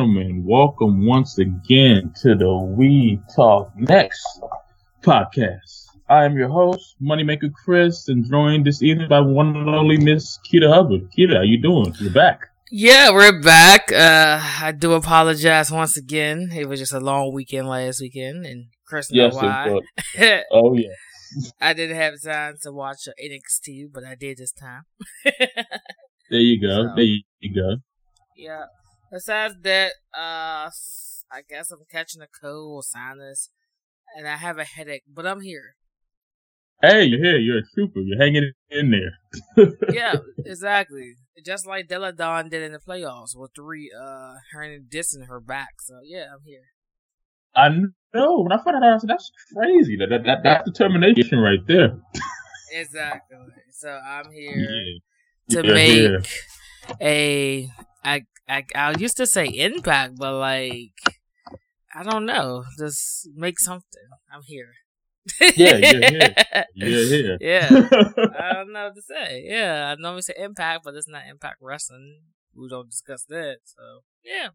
Hello, ladies and gentlemen. Welcome once again to the We Talk Next podcast. I am your host, Moneymaker Chris, and joined this evening by one and only Miss Keda Hubbard. Keda, how you doing? You're back. Yeah, we're back. Uh, I do apologize once again. It was just a long weekend last weekend, and Chris knows Yes, why. Oh yeah. I didn't have time to watch NXT, but I did this time. There you go. So- There you go. yeah. Besides that, uh, I guess I'm catching a cold or sinus, and I have a headache, but I'm here. Hey, you're here. You're a trooper. You're hanging in there. Yeah, exactly. Just like Della Dawn did in the playoffs with three, uh, her dissing her back. So yeah, I'm here. I know. When I found out, I said, "That's crazy. That, that, that that's determination right there." Exactly. So I'm here. Yeah. to You're make here. a I, I I used to say impact, but like I don't know, just make something. I'm here. Yeah, you're here. You're here. yeah, I don't know what to say. Yeah, I normally say impact, but it's not impact wrestling. We don't discuss that. So yeah,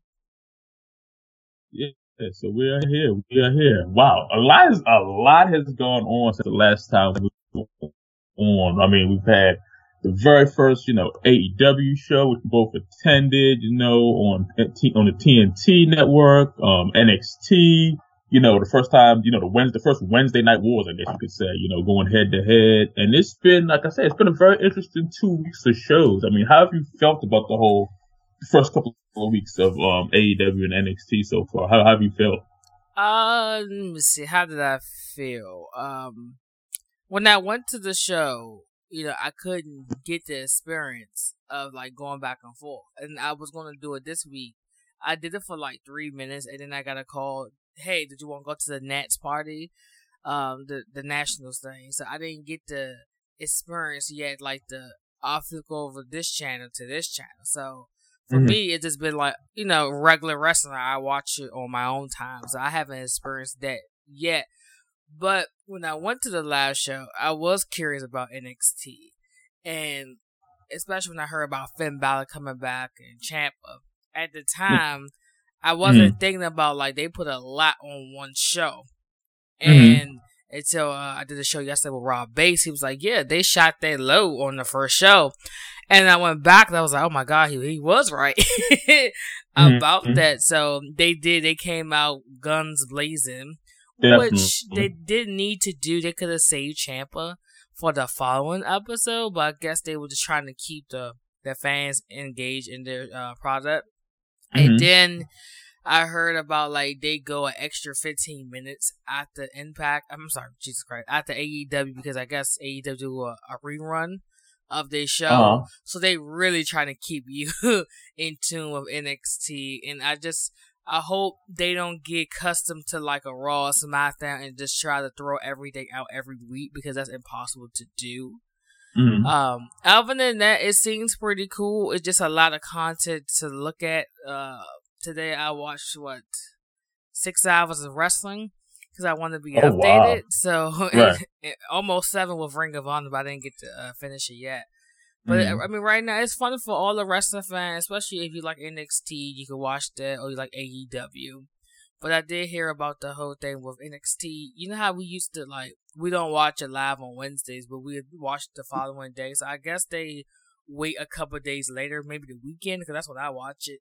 Yeah, so we are here. We are here. Wow, a lot is a lot has gone on since the last time we were on. I mean, we've had the very first, you know, AEW show, which we both attended, you know, on on the TNT network, um, NXT. You know, the first time, you know, the Wednesday, the first Wednesday night wars, I guess you could say, you know, going head to head. And it's been, like I said, it's been a very interesting two weeks of shows. I mean, how have you felt about the whole first couple of weeks of um, AEW and NXT so far? How, how have you felt? uh, let me see. How did I feel? Um, when I went to the show, you know, I couldn't get the experience of like going back and forth, and I was gonna do it this week. I did it for like three minutes, and then I got a call. Hey, did you want to go to the Nats party? Um, the the Nationals thing. So I didn't get the experience yet, like the I'll over this channel to this channel. So for Mhm. me, it's just been like you know regular wrestling. I watch it on my own time, so I haven't experienced that yet. But when I went to the live show, I was curious about NXT, and especially when I heard about Finn Balor coming back and Ciampa. At the time, I wasn't thinking about like they put a lot on one show, Mhm. and until uh, I did a show yesterday with Rob Bass, he was like, "Yeah, they shot that low on the first show," and I went back and I was like, "Oh my god, he he was right about Mhm. that." So they did. They came out guns blazing Definitely. which they didn't need to do. They could have saved Ciampa for the following episode, but I guess they were just trying to keep the their fans engaged in their uh, product. Mhm. And then I heard about like they go an extra 15 minutes after Impact. I'm sorry, Jesus Christ, after AEW because I guess AEW do a, a rerun of their show. Uh-huh. So they really trying to keep you in tune with NXT, and I just I hope they don't get accustomed to like a Raw, SmackDown, and just try to throw everything out every week because that's impossible to do. Mhm. Um, other than that, it seems pretty cool. It's just a lot of content to look at. Uh, today I watched what six hours of wrestling because I want to be Oh, wow. updated. So Right. almost seven with Ring of Honor, but I didn't get to uh, finish it yet. But Mhm. I mean, right now it's fun for all the wrestling fans, especially if you like NXT, you can watch that, or you like AEW. But I did hear about the whole thing with NXT. You know how we used to like we don't watch it live on Wednesdays, but we watch the following day. So I guess they wait a couple days later, maybe the weekend, because that's when I watch it,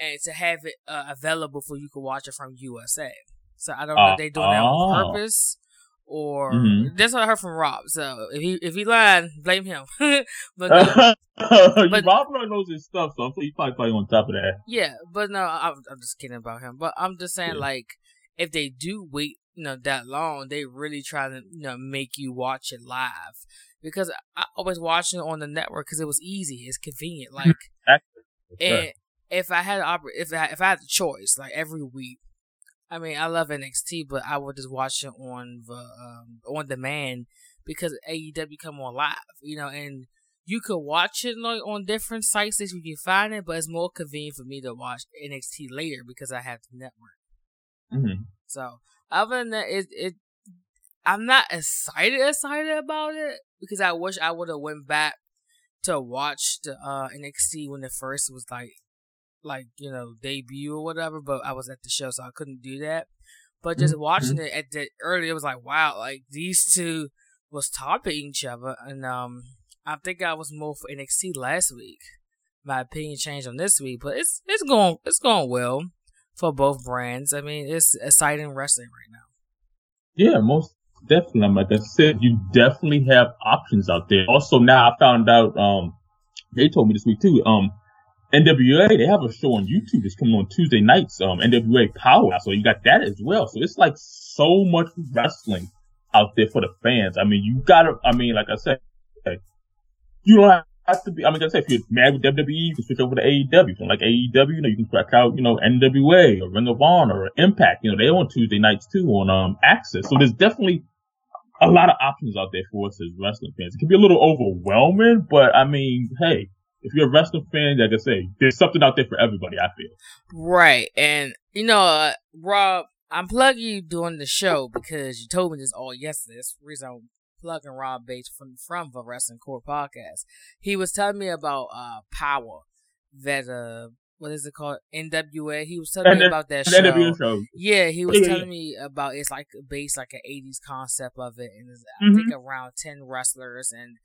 and to have it uh, available for you can watch it from USA. So I don't know if they doing that on Oh. purpose or Mhm. that's what I heard from Rob. So if he if he lied, blame him. but no, but- Rob probably knows his stuff, so he's probably, probably on top of that. Yeah, but no, I'm, I'm just kidding about him. But I'm just saying, Yeah. like, if they do wait, you know, that long, they really try to, you know, make you watch it live. Because I always watch it on the network because it was easy, it's convenient. Like, and if I had oper- if I, if I had the choice, like every week, I mean, I love NXT, but I would just watch it on the um, on demand because AEW come on live, you know, and you could watch it like on different sites that you can find it, but it's more convenient for me to watch NXT later because I have the network. Mhm. So other than that, it it I'm not excited excited about it because I wish I would have went back to watch the uh, NXT when it first was like like you know debut or whatever, but I was at the show, so I couldn't do that. But just mm-hmm. watching it at the earlier, it was like wow, like these two was topping each other, and um, I think I was more for NXT last week. My opinion changed on this week, but it's it's going it's going well for both brands. I mean, it's exciting wrestling right now. Yeah, most definitely. Like I said, you definitely have options out there. Also, now I found out. Um, they told me this week too. Um, NWA, they have a show on YouTube that's coming on Tuesday nights, um, NWA Power. So you got that as well. So it's like so much wrestling out there for the fans. I mean, you gotta, I mean, like I said, you don't have to be, I mean, like I said, if you're mad with WWE, you can switch over to AEW. Like AEW, you know, you can check out, you know, NWA or Ring of Honor or Impact. You know, they're on Tuesday nights too on, um, Access. So there's definitely a lot of options out there for us as wrestling fans. It can be a little overwhelming, but I mean, hey, if you're a wrestling fan, like I say, there's something out there for everybody. I feel right, and you know, uh, Rob, I'm plugging you doing the show because you told me this all yesterday. That's the reason I'm plugging Rob Bates from from the Wrestling Core podcast. He was telling me about uh Power that uh what is it called NWA. He was telling me about that show. show. Yeah, he was telling me about it's like based like an '80s concept of it, and mm-hmm. I think around ten wrestlers and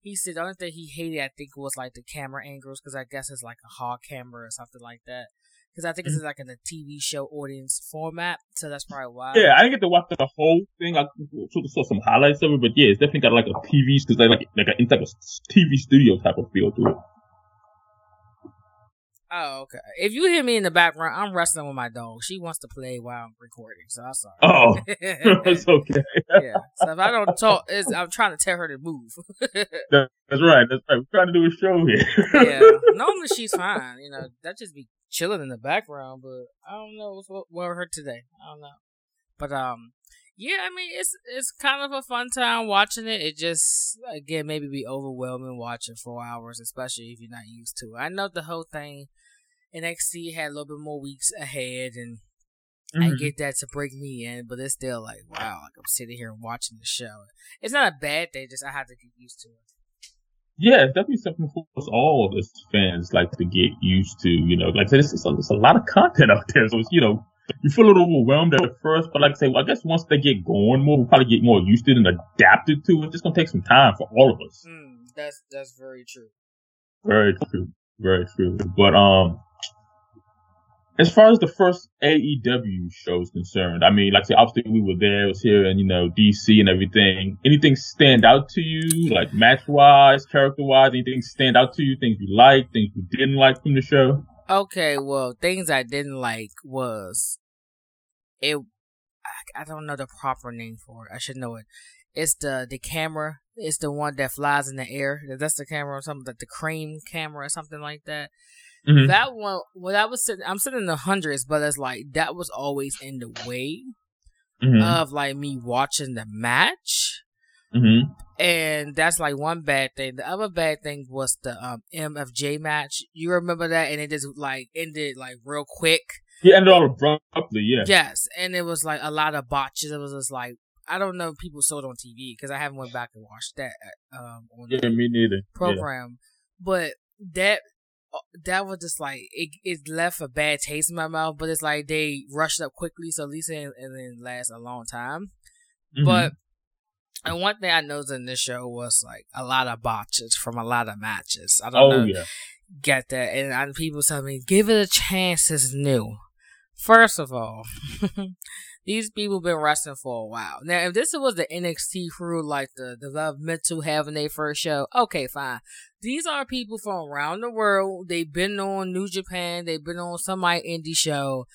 he said the only thing he hated, I think, was like the camera angles because I guess it's like a hard camera or something like that. Because I think mm-hmm. it's like in a TV show audience format, so that's probably why. Yeah, I didn't get to watch the whole thing. I sort of saw some highlights of it, but yeah, it's definitely got like a TV because they like like a, it's like a TV studio type of feel to it. Oh, okay. If you hear me in the background, I'm wrestling with my dog. She wants to play while I'm recording, so I'm sorry. Oh, that's okay. yeah. So if I don't talk, I'm trying to tell her to move. that's right. That's right. We're trying to do a show here. yeah. Normally she's fine. You know, that just be chilling in the background, but I don't know what's what, what her today. I don't know. But um, yeah, I mean it's it's kind of a fun time watching it. It just again maybe be overwhelming watching four hours, especially if you're not used to it. I know the whole thing NXT had a little bit more weeks ahead and mm-hmm. I get that to break me in, but it's still like wow, like I'm sitting here and watching the show. It's not a bad thing, just I have to get used to it. Yeah, it's definitely something for us all as fans like to get used to. You know, like I said, it's, it's, a, it's a lot of content out there, so it's you know you feel a little overwhelmed at first, but like I say, well, I guess once they get going more, we'll probably get more used to it and adapted to it. It's just gonna take some time for all of us. Mm, that's that's very true. Very true. Very true. But um, as far as the first AEW show is concerned, I mean, like I said, obviously we were there, it was here in, you know, DC and everything. Anything stand out to you, like match wise, character wise? Anything stand out to you? Things you like, things you didn't like from the show? Okay, well, things I didn't like was it. I don't know the proper name for it. I should know it. It's the the camera. It's the one that flies in the air. That's the camera or something like the crane camera or something like that. Mm-hmm. That one, well, that was sitting. I'm sitting in the hundreds, but it's like that was always in the way mm-hmm. of like me watching the match. Mm-hmm. And that's like one bad thing. The other bad thing was the um, MFJ match. You remember that? And it just like ended like real quick. Yeah, ended all abruptly. Yeah. Yes, and it was like a lot of botches. It was just like I don't know. People saw it on TV because I haven't went back and watched that. Um, yeah, me neither. Program, yeah. but that uh, that was just like it. It left a bad taste in my mouth. But it's like they rushed up quickly, so at least it, it didn't last a long time. Mm-hmm. But and one thing I noticed in this show was like a lot of botches from a lot of matches. I don't oh, know. Yeah. Get that. And, and people tell me, give it a chance, it's new. First of all, these people been wrestling for a while. Now, if this was the NXT crew, like the developmental having their first show, okay, fine. These are people from around the world. They've been on New Japan. They've been on some like indie show.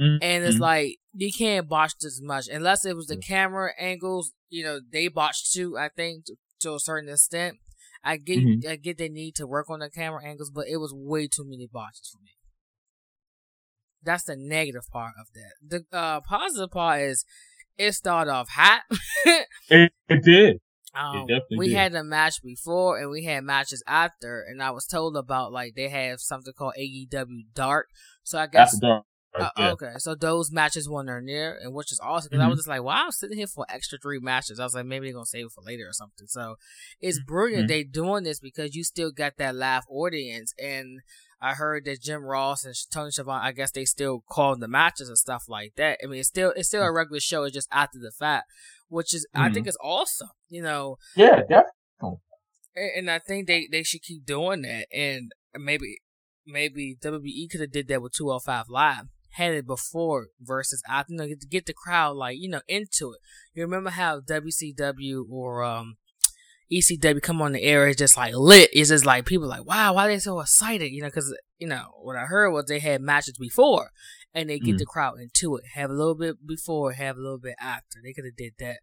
Mm-hmm. And it's like you can't botch this much unless it was the camera angles. You know, they botched too. I think to, to a certain extent. I get mm-hmm. I get they need to work on the camera angles, but it was way too many botches for me. That's the negative part of that. The uh, positive part is it started off hot. it, it, did. Um, it we did. had a match before and we had matches after, and I was told about like they have something called AEW Dark. So I guess Dark. Uh. Okay, so those matches were not near, and which is awesome because mm-hmm. I was just like, wow, I'm sitting here for extra three matches. I was like, maybe they're gonna save it for later or something. So it's brilliant mm-hmm. they doing this because you still got that live audience, and I heard that Jim Ross and Tony Schiavone, I guess they still call the matches and stuff like that. I mean, it's still it's still a regular show. It's just after the fact, which is mm-hmm. I think mm-hmm. is awesome. You know. Yeah, definitely. And, and I think they they should keep doing that. And maybe maybe WWE could have did that with 205 Live had it before versus I you know to get the crowd like you know into it. You remember how WCW or um ECW come on the air it's just like lit. It's just like people like wow why are they so excited you know because you know what I heard was they had matches before and they get mm. the crowd into it. Have a little bit before, have a little bit after. They could have did that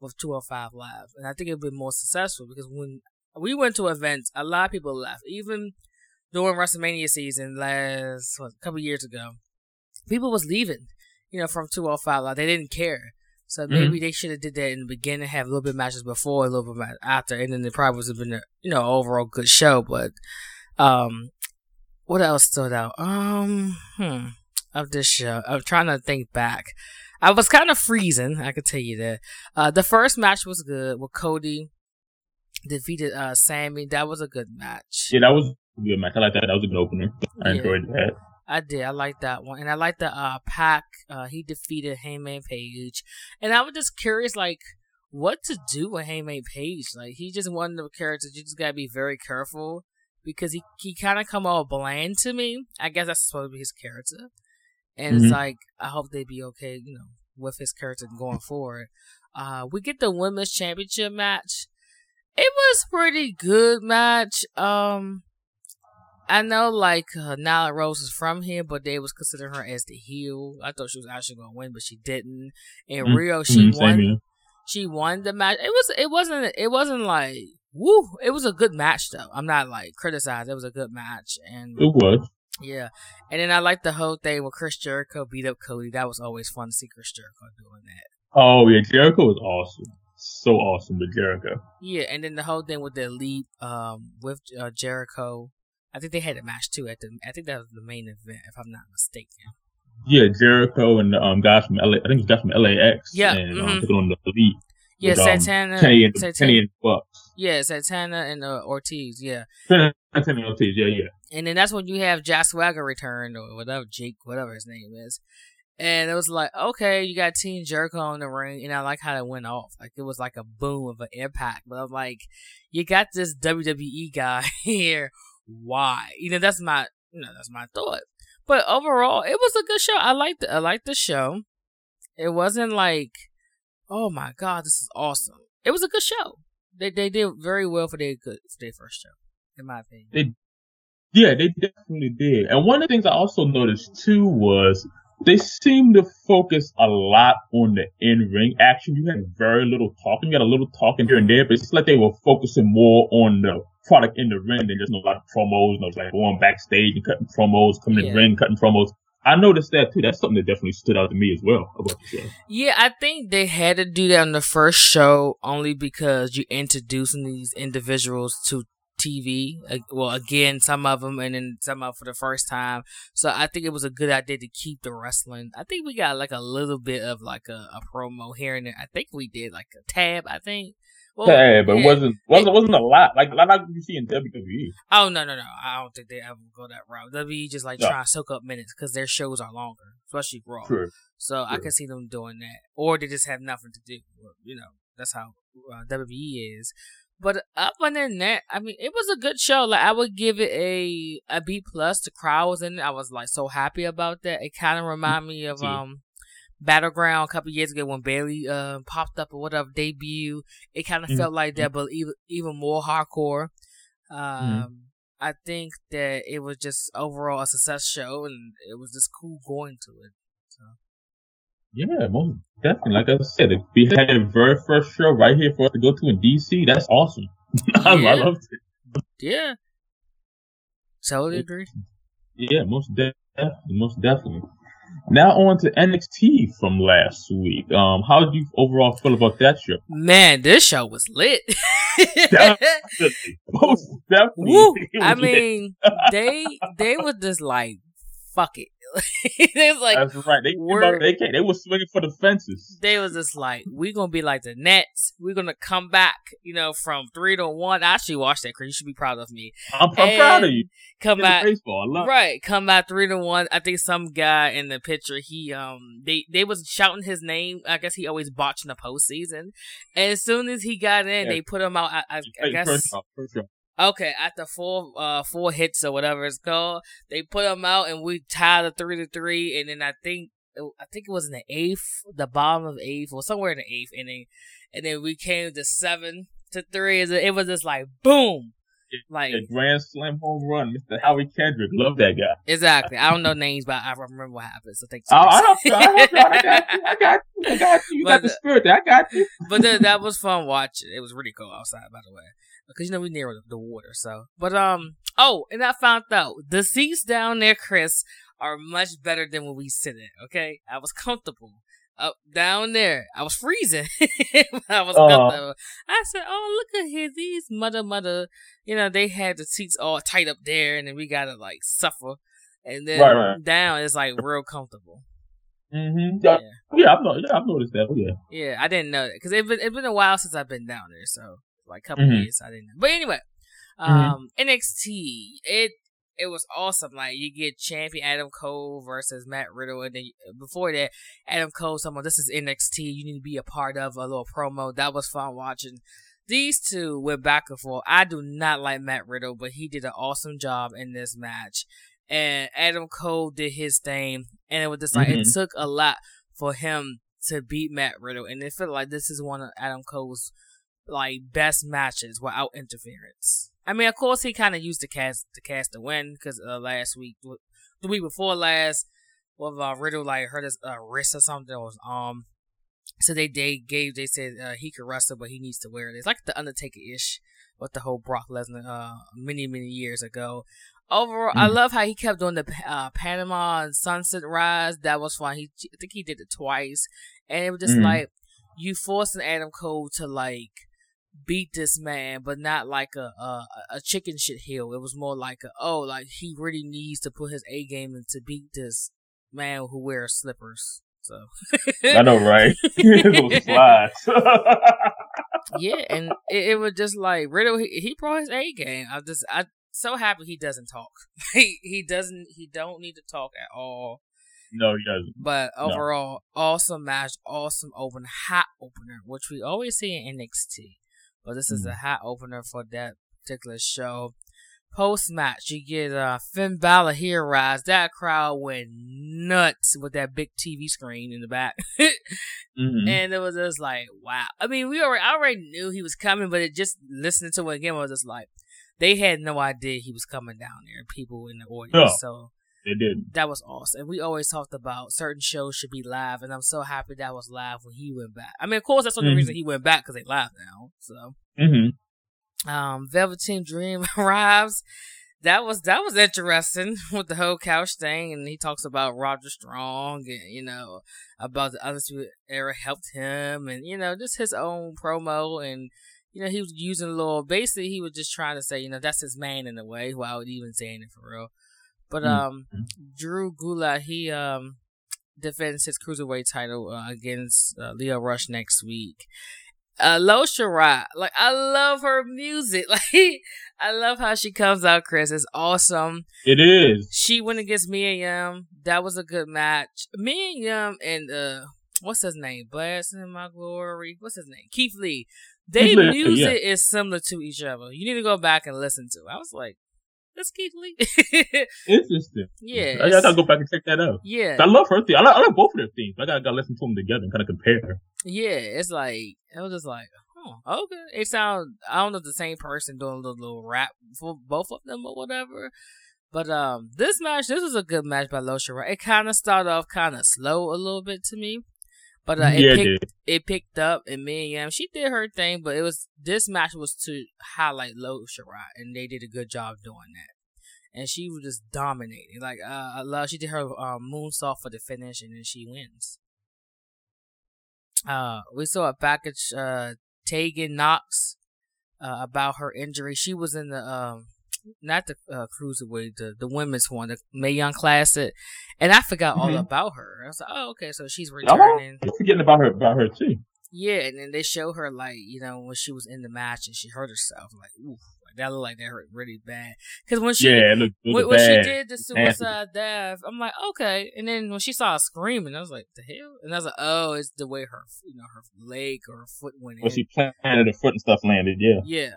with 205 Live, and I think it'd be more successful because when we went to events, a lot of people left. Even during WrestleMania season last what, a couple years ago, people was leaving, you know, from 205 Live. They didn't care. So mm-hmm. maybe mm-hmm. they should have did that in the beginning, have a little bit of matches before, a little bit after, and then it probably would have been a you know overall good show. But um, what else stood out? Um, hmm, of this show, I'm trying to think back. I was kind of freezing. I could tell you that. Uh, the first match was good with Cody defeated uh Sammy. That was a good match. Yeah, that was a good match. I like that. That was a good opener. I yeah. enjoyed that. I did. I like that one, and I like the uh Pac. Uh, he defeated Hangman Page, and I was just curious, like, what to do with Hangman Page. Like, he just one of the characters you just gotta be very careful because he he kind of come all bland to me. I guess that's supposed to be his character, and mm-hmm. it's like I hope they be okay, you know, with his character going forward. Uh, we get the women's championship match. It was pretty good match. Um, I know like uh, Nyla Rose is from here, but they was considering her as the heel. I thought she was actually going to win, but she didn't. In mm-hmm. Rio, she mm-hmm. won. She won the match. It was. It wasn't. It wasn't like woo. It was a good match though. I'm not like criticized. It was a good match, and it was. Yeah, and then I like the whole thing with Chris Jericho beat up Cody. That was always fun to see Chris Jericho doing that. Oh yeah, Jericho was awesome so awesome with Jericho. Yeah, and then the whole thing with the elite, um, with uh, Jericho I think they had a match too at the. I think that was the main event, if I'm not mistaken. Yeah, Jericho and um guys from LA. I think it's guys from LAX. Yeah, and um, mm-hmm. on the elite. Yeah, with, um, Santana, Kenny and, Santana, Kenny and Bucks. Yeah, Santana and uh, Ortiz. Yeah. Santana and Ortiz. Yeah, yeah. And then that's when you have Jack Swagger return or whatever Jake, whatever his name is. And it was like, okay, you got Team Jericho in the ring, and I like how it went off. Like it was like a boom of an impact. But I'm like, you got this WWE guy here why. You know, that's my you know, that's my thought. But overall, it was a good show. I liked I liked the show. It wasn't like, oh my god, this is awesome. It was a good show. They they did very well for their good for their first show, in my opinion. They, yeah, they definitely did. And one of the things I also noticed too was they seem to focus a lot on the in ring action. You had very little talking. You got a little talking here and there, but it's like they were focusing more on the product in the ring than just a lot of promos. You know, like going backstage and cutting promos, coming yeah. in the ring, cutting promos. I noticed that too. That's something that definitely stood out to me as well about the show. Yeah, I think they had to do that on the first show only because you're introducing these individuals to TV. Uh, well, again, some of them, and then some of for the first time. So I think it was a good idea to keep the wrestling. I think we got like a little bit of like a, a promo here and there. I think we did like a tab. I think. Well, yeah, but it wasn't wasn't it, wasn't a lot like like you see in WWE. Oh no no no! I don't think they ever go that route. WWE just like no. try to soak up minutes because their shows are longer, especially Raw. True. So True. I can see them doing that, or they just have nothing to do. You know, that's how uh, WWE is. But other than that, I mean, it was a good show. Like I would give it a a B plus. The crowd was in it. I was like so happy about that. It kind of reminded me of um Battleground a couple years ago when Bayley uh, popped up or whatever debut. It kind of mm-hmm. felt like that, but even even more hardcore. Mm-hmm. Um, mm-hmm. I think that it was just overall a success show, and it was just cool going to it. So. Yeah, most definitely. Like I said, if we had a very first show right here for us to go to in DC, that's awesome. I, yeah. I loved it. Yeah. Totally agree. Yeah, most definitely. Most definitely. Now on to NXT from last week. Um, how did you overall feel about that show? Man, this show was lit. definitely. Most definitely. Woo. I mean, they they were just like, fuck it. they was like, that's right. They we're- they came, they were swinging for the fences. they was just like, we're gonna be like the Nets. We're gonna come back, you know, from three to one. I actually watched that, Chris. You should be proud of me. I'm, I'm proud of you. Come back, baseball. Right? Come back three to one. I think some guy in the picture, he um, they they was shouting his name. I guess he always botched in the postseason. And as soon as he got in, Yeah. they put him out. I, I, I guess first off, first off. Okay, after four uh four hits or whatever it's called, they put them out and we tied the three to three, and then I think I think it was in the eighth, the bottom of eighth or somewhere in the eighth inning, and then we came to seven to three. It was just like boom, like A grand slam home run, Mr. Howie Kendrick. Love that guy. exactly. I don't know names, but I remember what happened. So thanks. Oh, I you. I help you. I got you. I got you. I got you. You got But, the spirit there. I got you. but that that was fun watching. It was really cool outside, by the way, because you know we near the water. So, but um, oh, and I found out the seats down there, Chris, are much better than when we sit in. Okay, I was comfortable up down there. I was freezing. I was comfortable. I said, "Oh, look at here, these mother mother." You know, they had the seats all tight up there, and then we gotta like suffer. And then Right, right. down is like real comfortable. Mm-hmm. Yeah, yeah, I've noticed. Yeah, I've noticed that. Oh, yeah. Yeah, I didn't know that because it's been it's been a while since I've been down there, so like a couple Mhm. years I didn't know. But anyway, Mhm. um, NXT it it was awesome. Like you get champion Adam Cole versus Matt Riddle, and then before that, Adam Cole someone this is NXT. You need to be a part of a little promo. That was fun watching. These two went back and forth. I do not like Matt Riddle, but he did an awesome job in this match. And Adam Cole did his thing, and it was just like it Mhm. took a lot for him to beat Matt Riddle, and it felt like this is one of Adam Cole's like best matches without interference. I mean, of course, he kind of used the cast the cast to win because uh, last week, the week before last, well, uh, Riddle like hurt his uh, wrist or something or his arm. So they they gave they said uh, he could wrestle, but he needs to wear it. It's like the Undertaker ish with the whole Brock Lesnar uh, many many years ago. Overall, I Mhm. love how he kept doing the uh, Panama and Sunset Rise. That was fun. He I think he did it twice, and it was just Mhm. like you forcing Adam Cole to like beat this man, but not like a a, a chicken shit heel. It was more like a oh, like he really needs to put his A game in to beat this man who wears slippers. So I know, right? Those slides. yeah, and it, it was just like Riddle. He, he brought his A game. I just I so happy he doesn't talk. he he doesn't he don't need to talk at all. no, he doesn't. But No. overall, awesome match, awesome open, hot opener, which we always see in NXT. But this is a hot opener for that particular show. Post match, you get uh, Finn Balor here rise. That crowd went nuts with that big TV screen in the back. Mm-hmm. And it was just like, wow. I mean, we already, I already knew he was coming, but it just listening to it again was just like, they had no idea he was coming down there. People in the audience, so They did. that was awesome. And we always talked about certain shows should be live, and I'm so happy that was live when he went back. I mean, of course, that's one of the Mhm. reason he went back because they live now. So, Mm-hmm. um, Velveteen Dream arrives. That was that was interesting with the whole couch thing, and he talks about Roderick Strong and you know about the others who era helped him, and you know just his own promo, and you know he was using a little. Basically, he was just trying to say you know that's his man in a way, without even saying it for real. But Mm. um, Drew Gulak he um defends his cruiserweight title uh, against uh, Lio Rush next week. Uh, Io Shirai, like I love her music. Like I love how she comes out. Chris it's awesome. It is. She went against Mia Yim. That was a good match. Mia Yim and uh, what's his name? Blast in my glory. What's his name? Keith Lee. Their music is similar to each other. You need to go back and listen to. it. I was like, that's Keith Lee. Interesting. yeah, I, I gotta go back and check that out. yeah. I love her theme. I like, I like both of their themes. I gotta, gotta listen to them together and kind of compare. Yeah, it's like it was just like, oh, okay. It sound I don't know if the same person doing a little, little rap for both of them or whatever. But um, this match, this was a good match by Io Shirai. It kind of started off kind of slow a little bit to me, but uh, it yeah, it picked did. it picked up and Mia Yim, she did her thing, but it was this match was to highlight Io Shirai, and they did a good job doing that. And she was just dominating. Like uh, I love she did her um, moonsault for the finish, and then she wins. Uh, we saw a package. Uh, Tegan Knox. Uh, about her injury, she was in the um not the uh, cruiserweight, the the women's one, the Mae Young Classic, and I forgot mm-hmm. all about her. I was like, oh, okay, so she's returning. Oh, forgetting about her about her too. Yeah, and then they show her like you know when she was in the match and she hurt herself. Like, ooh, that looked like that hurt really bad. Because when she yeah, looked, when, when she did the suicide dive, I'm like, okay. And then when she saw screaming, I was like, the hell? And I was like, oh, it's the way her you know her leg or her foot went well, in. she planted her foot and stuff landed. Yeah. Yeah.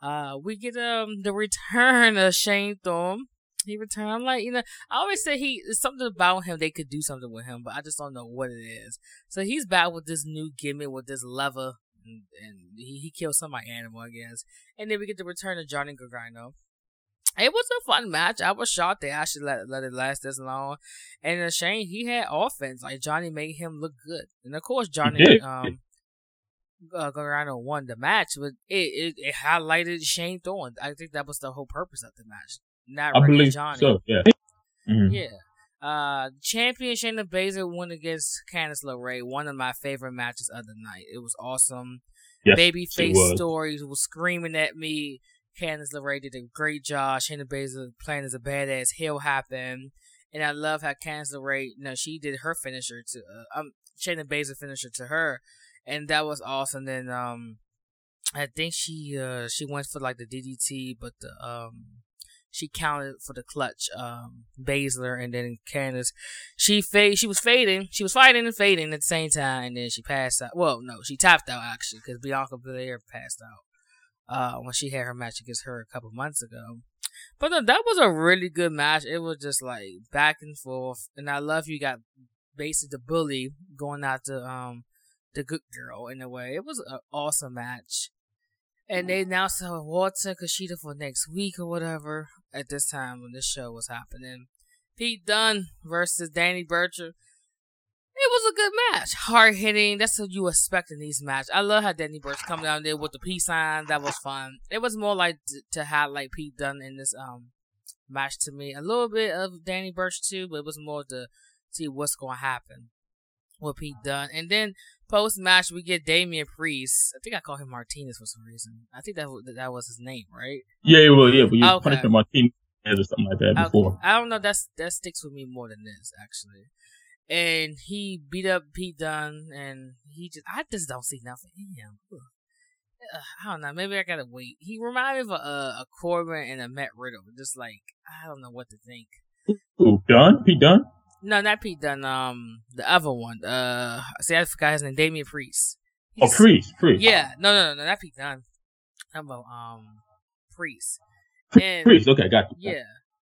Uh, we get um the return of Shane Thorne. He returned. I'm like, you know, I always say he something about him. They could do something with him, but I just don't know what it is. So he's back with this new gimmick with this lever, and, and he he killed some of my animal, I guess. And then we get the return of Johnny Gargano. It was a fun match. I was shocked they actually let let it last this long. And uh, Shane, he had offense. Like Johnny made him look good, and of course Johnny um uh, Gargano won the match, but it, it, it highlighted Shane Thorne. I think that was the whole purpose of the match. Not I believe Johnny. so. Yeah. Mm-hmm. Yeah. Uh, champion Shayna Baszler won against Candice LeRae. One of my favorite matches of the night. It was awesome. Yes, Babyface was. stories was screaming at me. Candice LeRae did a great job. Shayna Baszler playing as a badass heel happen. And I love how Candice LeRae, you know, she did her finisher to, uh, um, Shayna Baszler finisher to her and that was awesome. Then um, I think she uh she went for like the DDT, but the um she counted for the clutch. Um, Baszler and then Candice, she fade she was fading, she was fighting and fading at the same time, and then she passed out. Well, no, she tapped out actually because Bianca Belair passed out. Uh, when she had her match against her a couple months ago. But no, that was a really good match. It was just like back and forth, and I love you got basically the bully going out to um the good girl in a way. It was an awesome match. And they announced Walter Kushida for next week or whatever at this time when this show was happening. Pete Dunne versus Danny Burcher. It was a good match. Hard hitting. That's what you expect in these matches. I love how Danny Burch come down there with the peace sign. That was fun. It was more like t- to highlight Pete Dunne in this um match to me. A little bit of Danny Burch too, but it was more to see what's going to happen with Pete Dunne. And then Post match, we get Damian Priest. I think I call him Martinez for some reason. I think that that was his name, right? Yeah, well, yeah, but you okay. Punishment Martinez or something like that okay. before. I don't know. That's that sticks with me more than this actually. And he beat up Pete Dunne, and he just I just don't see nothing in him. Uh, I don't know. Maybe I gotta wait. He reminded me of a, a Corbin and a Matt Riddle. Just like I don't know what to think. Who Dunne? Pete Dunne? No, not Pete Dunne. Um, the other one. Uh, see, I forgot his name. Damian Priest. Oh, He's, oh, Priest, Priest. Yeah, no, no, no, no not Pete Dunne. I'm about um, Priest. And, Priest. Okay, got you. Yeah,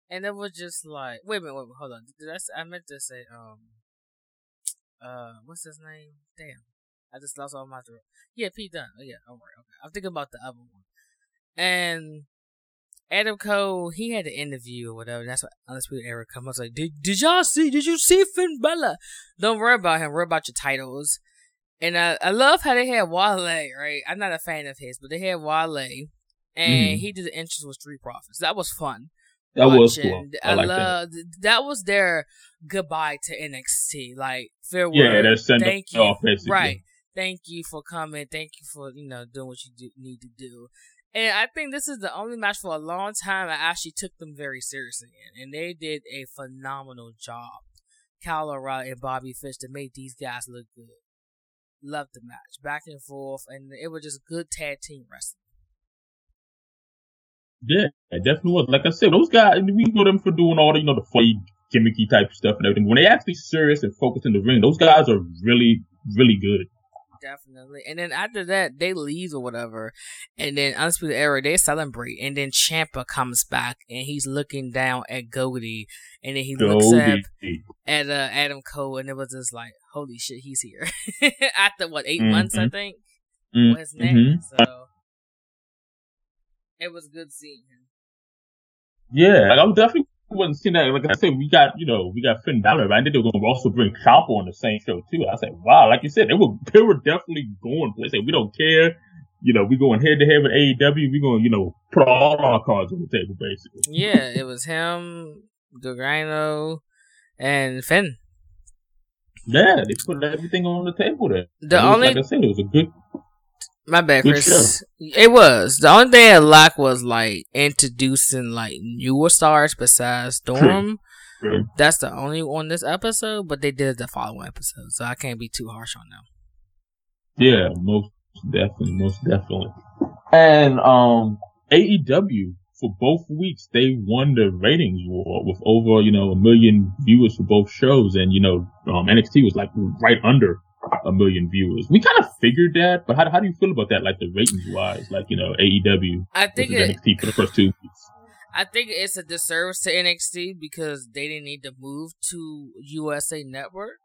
and it was just like, wait a minute, wait, a minute, hold on. Did I? I meant to say um, uh, what's his name? Damn, I just lost all my throat. Yeah, Pete Dunne. Oh yeah, all right, okay. I'm thinking about the other one, and Adam Cole, he had an interview or whatever. That's what Undisputed Era come I was like, did, did y'all see, did you see Finn Balor? Don't worry about him, worry about your titles. And I, I love how they had Wale, right? I'm not a fan of his, but they had Wale, and mm. he did the entrance with Street Profits. That was fun. That watching. was cool. I, I like love that. that. was their goodbye to NXT. Like farewell. Yeah, they're Thank you. Off, right. Thank you for coming. Thank you for you know doing what you do, need to do. And I think this is the only match for a long time I actually took them very seriously in. And they did a phenomenal job. Kyle O'Reilly and Bobby Fish to make these guys look good. Loved the match. Back and forth. And it was just good tag team wrestling. Yeah, it definitely was. Like I said, those guys, we know them for doing all the, you know, the funny, gimmicky type stuff and everything. When they actually serious and focus in the ring, those guys are really, really good definitely. And then after that, they leave or whatever, and then Undisputed Era they celebrate, and then Ciampa comes back and he's looking down at Cody, and then he looks up at uh, Adam Cole, and it was just like, holy shit, he's here. after what 8 mm-hmm. months, I think, mm-hmm. was next. Mm-hmm. So it was good seeing him. Yeah, like I'm definitely wasn't seeing that. Like I said, we got, you know, we got Finn Balor, but I think they were going to also bring Ciampa on the same show too. I said, wow, like you said, they were, they were definitely going. They said, we don't care. You know, we going head to head with AEW. We going, you know, put all our cards on the table, basically. Yeah, it was him, Gargano, and Finn. Yeah, they put everything on the table there. The only, like I said, it was a good. My bad, Chris. It was the only thing that lacked was like introducing like newer stars besides Storm. True. That's the only on this episode, but they did the following episode, so I can't be too harsh on them. Yeah, most definitely, most definitely. And um, AEW for both weeks they won the ratings war with over you know a million viewers for both shows, and you know um, NXT was like right under a million viewers. We kind of figured that, but how, how do you feel about that, like the ratings wise, like you know AEW? I think it, NXT for the first two weeks. I think it's a disservice to NXT because they didn't need to move to USA Network.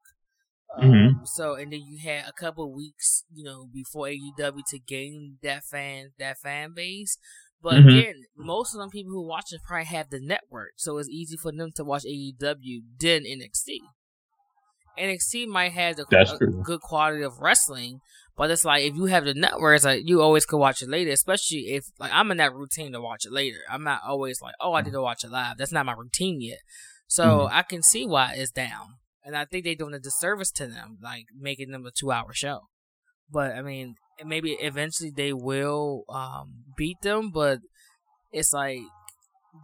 Um, mm-hmm. So and then you had a couple weeks, you know, before AEW to gain that fan that fan base. But mm-hmm. again, most of them people who watch it probably have the network, so it's easy for them to watch AEW than NXT. NXT might have the good quality of wrestling, but it's like if you have the network, it's like you always could watch it later. Especially if like I'm in that routine to watch it later. I'm not always like, oh, I need to watch it live. That's not my routine yet. So mm-hmm. I can see why it's down, and I think they're doing a disservice to them, like making them a two-hour show. But I mean, maybe eventually they will um, beat them, but it's like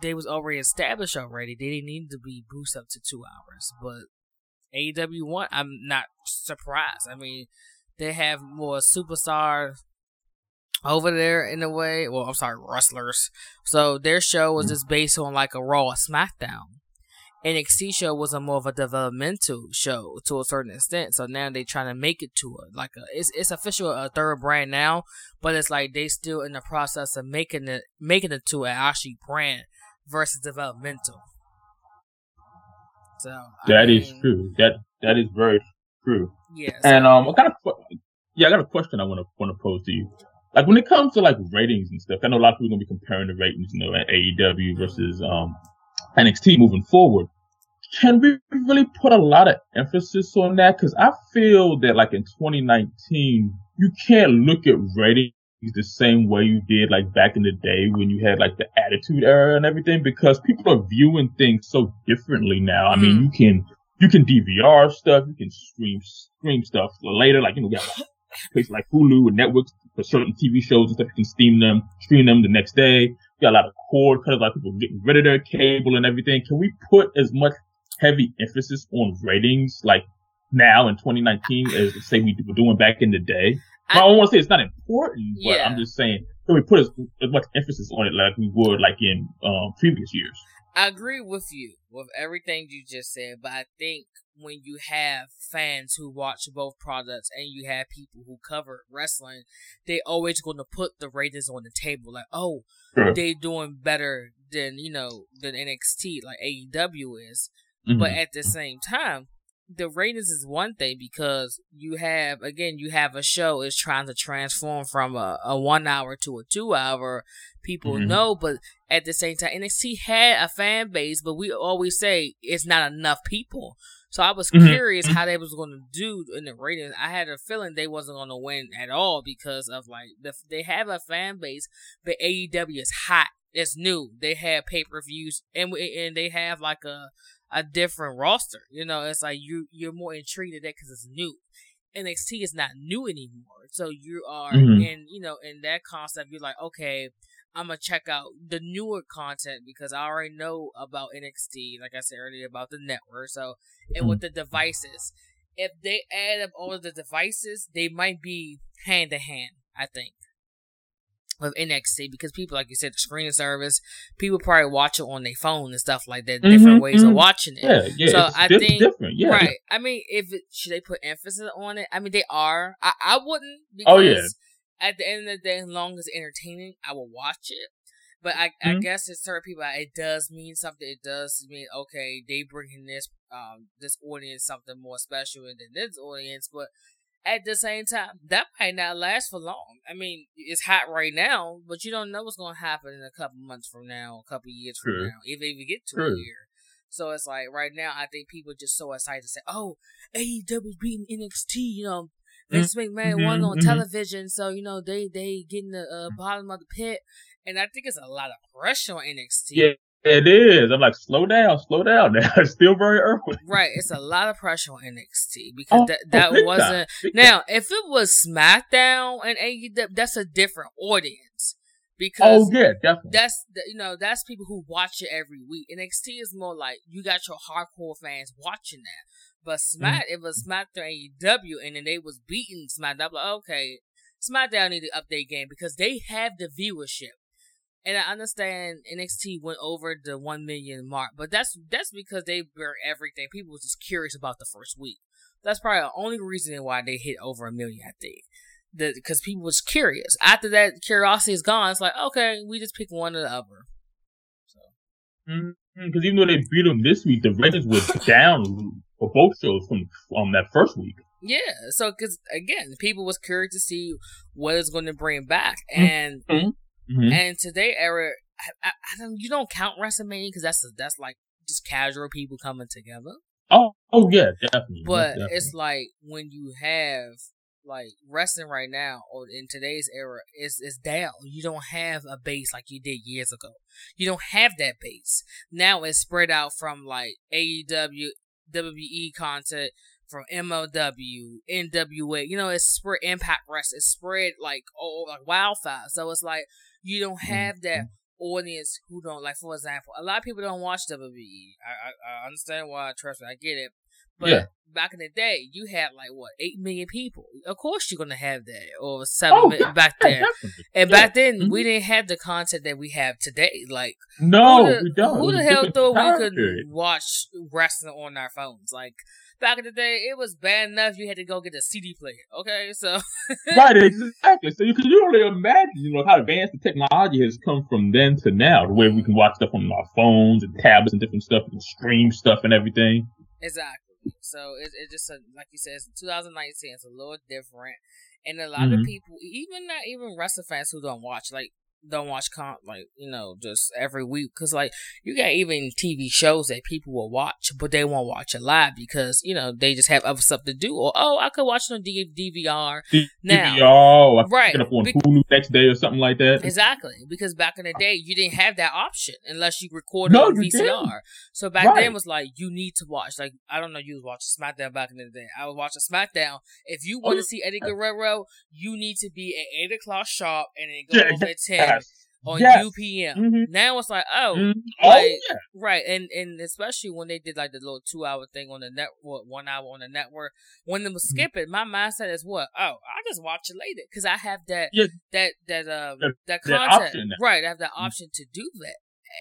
they was already established already. They didn't need to be boosted up to two hours, but AEW one, I'm not surprised. I mean, they have more superstars over there in a way. Well, I'm sorry, wrestlers. So their show was just based on like a Raw SmackDown. NXT show was a more of a developmental show to a certain extent. So now they trying to make it to a like a it's it's official a third brand now, but it's like they still in the process of making it making it to an actually brand versus developmental. So that mean, is true. That that is very true. Yes. And um, I got a yeah, I got a question I want to want to pose to you. Like when it comes to like ratings and stuff, I know a lot of people are gonna be comparing the ratings, you know, at AEW versus um NXT moving forward. Can we really put a lot of emphasis on that? Because I feel that like in 2019, you can't look at ratings the same way you did like back in the day when you had like the attitude era and everything because people are viewing things so differently now. I mean, mm. you can, you can DVR stuff, you can stream, stream stuff later, like, you know, we got places like Hulu and networks for certain TV shows and stuff. You can stream them, stream them the next day. You got a lot of cord cutters, a lot of people getting rid of their cable and everything. Can we put as much heavy emphasis on ratings like now in 2019 as say we were doing back in the day? I, I don't want to say it's not important, but yeah. I'm just saying can we put as, as, much emphasis on it like we would like in um, previous years. I agree with you with everything you just said, but I think when you have fans who watch both products and you have people who cover wrestling, they always going to put the ratings on the table. Like, oh, sure. they doing better than you know than NXT, like AEW is. Mm-hmm. But at the same time, the ratings is one thing because you have again you have a show is trying to transform from a, a one hour to a two hour. People mm-hmm. know but at the same time NXT had a fan base but we always say it's not enough people. So I was mm-hmm. curious how they was going to do in the ratings. I had a feeling they wasn't going to win at all because of like the, they have a fan base but AEW is hot. It's new. They have pay-per-views and and they have like a a different roster. You know, it's like you you're more intrigued at that because it's new. NXT is not new anymore, so you are mm-hmm. in you know in that concept. You're like, okay, I'm gonna check out the newer content because I already know about NXT. Like I said earlier about the network. So and mm-hmm. with the devices, if they add up all of the devices, they might be hand to hand. I think of NXT because people, like you said, the screening service, people probably watch it on their phone and stuff like that. Mm-hmm, different ways mm-hmm. of watching it. Yeah, yeah. So I think different. Yeah, right. I mean, if it, should they put emphasis on it? I mean, they are. I, I wouldn't. Because oh yeah. At the end of the day, as long as it's entertaining, I will watch it. But I, mm-hmm. I guess it's certain people, it does mean something. It does mean okay, they bringing this um this audience something more special than this audience. But at the same time, that might not last for long. I mean, it's hot right now, but you don't know what's going to happen in a couple months from now, a couple years from True. now, if they even get to True. a year. So it's like right now, I think people are just so excited to say, "Oh, AEW beating NXT," you know. Vince mm-hmm. McMahon mm-hmm. won on mm-hmm. television, so you know they they getting the uh, bottom of the pit, and I think it's a lot of pressure on NXT. Yeah, it is. I'm like, slow down, slow down. Now it's still very early. Right. It's a lot of pressure on NXT because oh, that that oh, wasn't. now, if it was SmackDown and AEW, that's a different audience. Because oh yeah, definitely. That's you know that's people who watch it every week. NXT is more like you got your hardcore fans watching that. But Smack, mm-hmm. it was SmackDown and AEW, and then they was beating SmackDown. Like, okay, SmackDown need to update game because they have the viewership. And I understand NXT went over the one million mark, but that's that's because they were everything. People was just curious about the first week. That's probably the only reason why they hit over a million. I think because people was curious. After that curiosity is gone, it's like okay, we just pick one or the other. So, because mm-hmm. even though they beat them this week, the ratings were down for both shows from from that first week. Yeah, so because again, people was curious to see what it's going to bring back, mm-hmm. and mm-hmm. Mm-hmm. And today era, I, I, I, don't. You don't count WrestleMania because that's a, that's like just casual people coming together. Oh, oh yeah, definitely. But definitely. it's like when you have like wrestling right now or in today's era is is down. You don't have a base like you did years ago. You don't have that base. Now it's spread out from like AEW, WWE content, from MLW, NWA. You know, it's spread Impact Wrestling. It's spread like oh like wildfire. So it's like you don't have that mm-hmm. audience who don't like. For example, a lot of people don't watch WWE. I I, I understand why. Trust me, I get it. But yeah. back in the day, you had like what eight million people. Of course, you're gonna have that or seven oh, million back then. and yeah. back then, mm-hmm. we didn't have the content that we have today. Like no, the, we don't. Who the hell thought we could watch wrestling on our phones? Like back in the day, it was bad enough you had to go get a CD player. Okay, so right, exactly. So you can only imagine, you know, how advanced the technology has come from then to now, the way we can watch stuff on our phones and tablets and different stuff, and stream stuff and everything. Exactly. So it it just a, like you said, it's 2019. It's a little different, and a lot mm-hmm. of people, even not even wrestling fans who don't watch, like don't watch comp like you know just every week because like you got even TV shows that people will watch but they won't watch it live because you know they just have other stuff to do or oh I could watch it on DVR D- now. DVR, right on Be- Hulu next day or something like that. Exactly because back in the day you didn't have that option unless you recorded no, on VCR didn't. so back right. then was like you need to watch like I don't know you was watching SmackDown back in the day. I was watching SmackDown. If you want to oh, see Eddie Guerrero you need to be at eight o'clock sharp and then go yeah, at ten on yes. UPN. Mm-hmm. Now it's like, oh, mm-hmm. like, oh, yeah. right, and and especially when they did like the little two hour thing on the network, one hour on the network. When they was mm-hmm. skipping, my mindset is what? Oh, I just watch it later because I have that yeah. that that um that, that content, right? I have that mm-hmm. option to do that.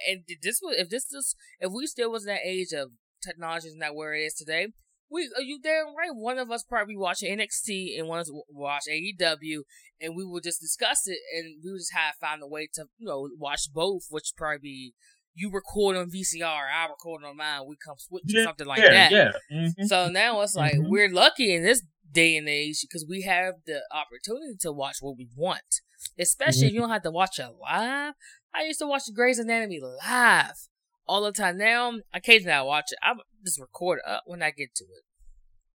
And this was if this is if we still was in that age of technology is not where it is today, we are you damn right. One of us probably watch NXT and one of us watch AEW, and we will just discuss it, and we will just have find a way to you know watch both, which probably be you record on VCR, I record on mine. We come switch yeah, something like yeah, that. Yeah. Mm-hmm. So now it's like mm-hmm. we're lucky in this day and age because we have the opportunity to watch what we want, especially mm-hmm. if you don't have to watch it live. I used to watch Grey's Anatomy live all the time. Now, I'm occasionally I watch it. I just record up when I get to it.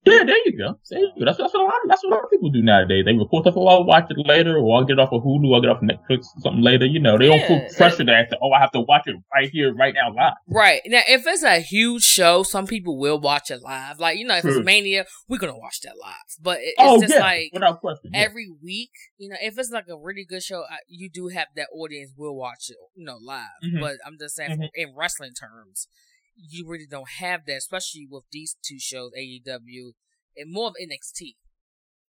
Yeah, there you go. There you go. That's, that's what a lot. Of, that's what a lot of people do nowadays. They record stuff. Oh, I'll watch it later, or I'll get off of Hulu, I'll get off Netflix, or something later. You know, they yeah, don't put pressure that oh, I have to watch it right here, right now, live. Right now, if it's a huge show, some people will watch it live. Like you know, if True. it's Mania, we're gonna watch that live. But it, it's oh, just yeah, like without question, yeah. every week. You know, if it's like a really good show, you do have that audience will watch it. You know, live. Mm-hmm. But I'm just saying, mm-hmm. in wrestling terms, you really don't have that, especially with these two shows, AEW and more of NXT.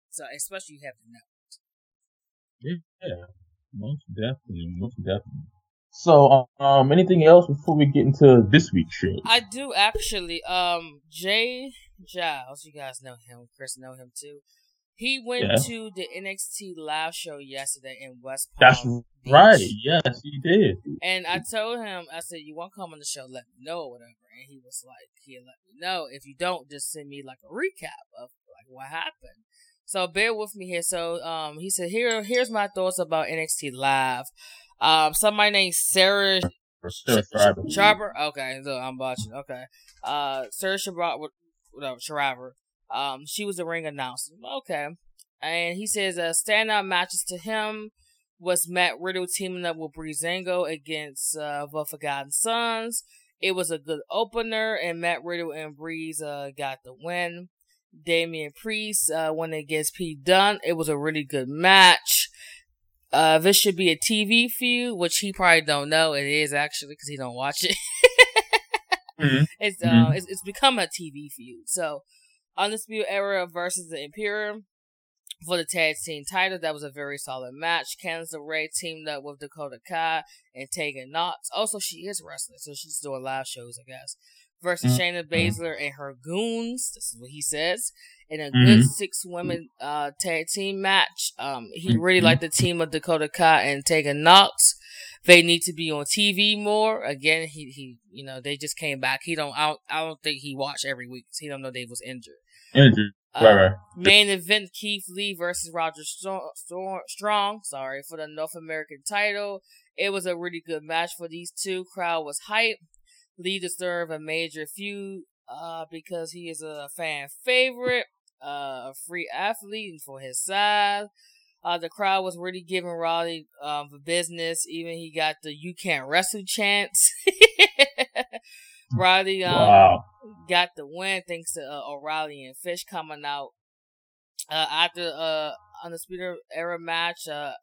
So especially you have the network. Yeah, most definitely, most definitely. So, um, anything else before we get into this week's show? I do actually. Um, Jay Giles, you guys know him. Chris know him too. He went yeah. to the NXT live show yesterday in West Palm. That's Beach. right. Yes, he did. And I told him, I said, "You want to come on the show? Let me know, or whatever." And he was like, "He let me know. If you don't, just send me like a recap of like what happened." So bear with me here. So um, he said, "Here, here's my thoughts about NXT live." Um, somebody named Sarah. Schreiber. Okay, so I'm watching. Okay. Uh, Sarah Schreiber, whatever, Schreiber. Um, she was the ring announcer. Okay. And he says uh, standout matches to him was Matt Riddle teaming up with Breezango against uh, the Forgotten Sons. It was a good opener, and Matt Riddle and Breeze uh, got the win. Damian Priest uh, went against Pete Dunne. It was a really good match. Uh, this should be a TV feud, which he probably don't know. It is actually because he don't watch it. mm-hmm. It's uh, mm-hmm. it's, it's become a TV feud. So, Undisputed Era versus the Imperium for the tag team title. That was a very solid match. Candice LeRae teamed up with Dakota Kai and Tegan Nox. Also, she is wrestling, so she's doing live shows, I guess. Versus mm-hmm. Shayna Baszler and her goons. This is what he says. In a mm-hmm. good six women uh, tag team match. Um, he really mm-hmm. liked the team of Dakota Kai and Tegan Nox. They need to be on TV more. Again, he he, you know, they just came back. He don't, I don't, I don't think he watched every week. He don't know they was injured. Injured. Right, uh, right. Main event: Keith Lee versus Roderick Strong. Sorry for the North American title. It was a really good match for these two. Crowd was hype. Lee deserved a major feud uh, because he is a fan favorite, uh, a free athlete for his size. Uh, the crowd was really giving Roddy um, the business. Even he got the "You Can't Wrestle" chants. Roddy um, wow. got the win thanks to uh, O'Reilly and Fish coming out. Uh, after uh Undisputed Era match, uh,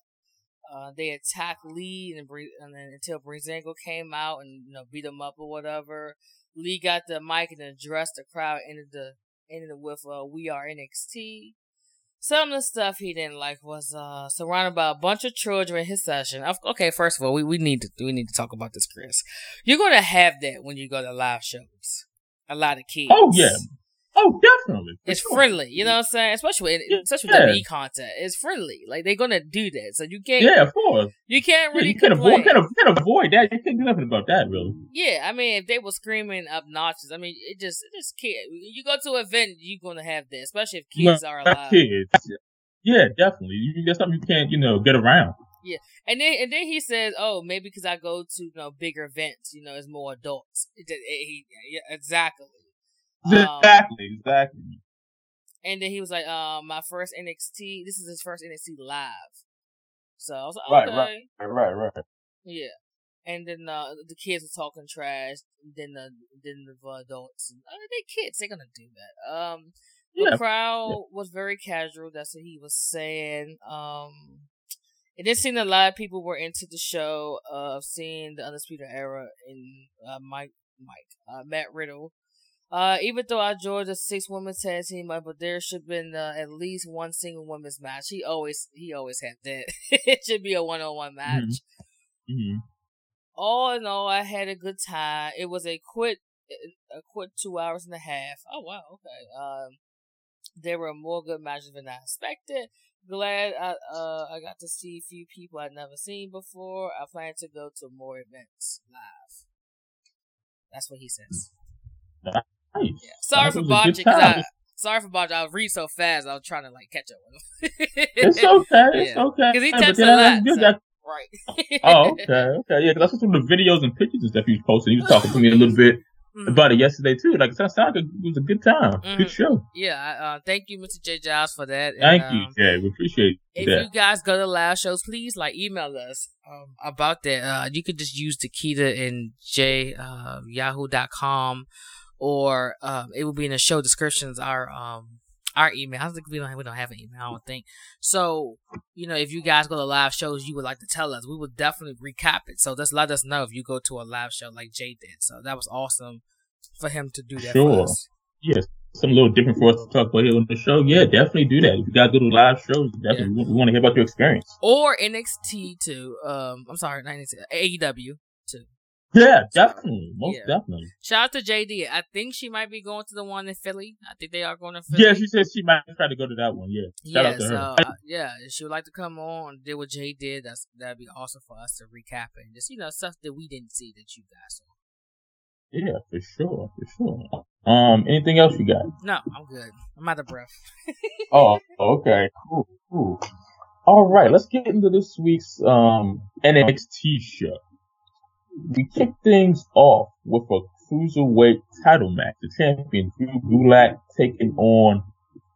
uh, they attacked Lee and, and then until Breezango came out and you know beat him up or whatever. Lee got the mic and addressed the crowd. Ended the ended with uh, "We Are NXT." Some of the stuff he didn't like was uh, surrounded by a bunch of children in his session. Okay, first of all, we, we need to we need to talk about this, Chris. You're gonna have that when you go to live shows. A lot of kids. Oh yeah, Oh, definitely. It's sure. friendly. You know what I'm saying? Especially with, yeah. especially with WWE content. It's friendly. Like they're gonna do that. So you can't. Yeah, of course. You can't really. Yeah, you can avoid. Can, can avoid that. You can't do nothing about that, really. Yeah, I mean, if they were screaming obnoxious, I mean, it just, it just can't. You go to an event, you're gonna have that, especially if kids are alive. Kids. Yeah, definitely. You get something you can't, you know, get around. Yeah, and then and then he says, "Oh, maybe because I go to you know bigger events, you know, it's more adults." It, it, it, yeah, exactly. Exactly, um, exactly. And then he was like, um, my first NXT, this is his first NXT live. So I was like, okay. Right, right, right, right. Yeah. And then uh, the kids were talking trash. Then the then the adults, uh, they kids, they're gonna do that. Um, the yeah. crowd yeah. was very casual. That's what he was saying. Um, it did seem a lot of people were into the show of seeing the Undisputed Era in uh, Mike, Mike, uh, Matt Riddle uh, even though I joined a six woman tag team, but there should have been uh, at least one single women's match. He always he always had that. it should be a one on one match. Mm-hmm. Mm-hmm. All in all, I had a good time. It was a quick a quick two hours and a half. Oh wow, okay. Um, there were more good matches than I expected. Glad I uh I got to see a few people I'd never seen before. I plan to go to more events live. That's what he says. Yeah. Sorry for botching. I, sorry for botching. I read so fast. I was trying to like catch up with him. it's okay. It's yeah. okay. Because he texts a lot. So, that... Right. oh, okay. Okay. Yeah, because I saw some of the videos and pictures and stuff he was posting. He was talking to me a little bit mm-hmm. about it yesterday too. Like, it sounded like it was a good time. Mm-hmm. Good show. Yeah. Uh, thank you, Mr. J. Giles, for that. Thank and, you, um, Jay. We appreciate it. if that. you guys go to live shows, please like email us um, about that. Uh, you could just use Takita and J uh, yahoo.com or um, it will be in the show descriptions. Our um our email. I think we don't we don't have an email. I don't think so. You know, if you guys go to live shows, you would like to tell us. We would definitely recap it. So just let us know if you go to a live show like Jay did. So that was awesome for him to do that. Sure. Yes. Something a little different for us to talk about here on the show. Yeah, definitely do that. If you guys go to live shows, definitely yeah. we, want to hear about your experience. Or NXT too. Um, I'm sorry, not NXT, AEW. Yeah, definitely. Most yeah. definitely. Shout out to JD. I think she might be going to the one in Philly. I think they are going to Philly. Yeah, she said she might try to go to that one. Yeah. Shout yeah, so, uh, yeah, she would like to come on and do what Jay did. That's that'd be awesome for us to recap and just you know stuff that we didn't see that you guys saw. Yeah, for sure, for sure. Um, anything else you got? No, I'm good. I'm out of breath. oh, okay, cool, cool. All right, let's get into this week's um NXT show we kick things off with a cruiserweight title match. The champion Drew Gulak taking on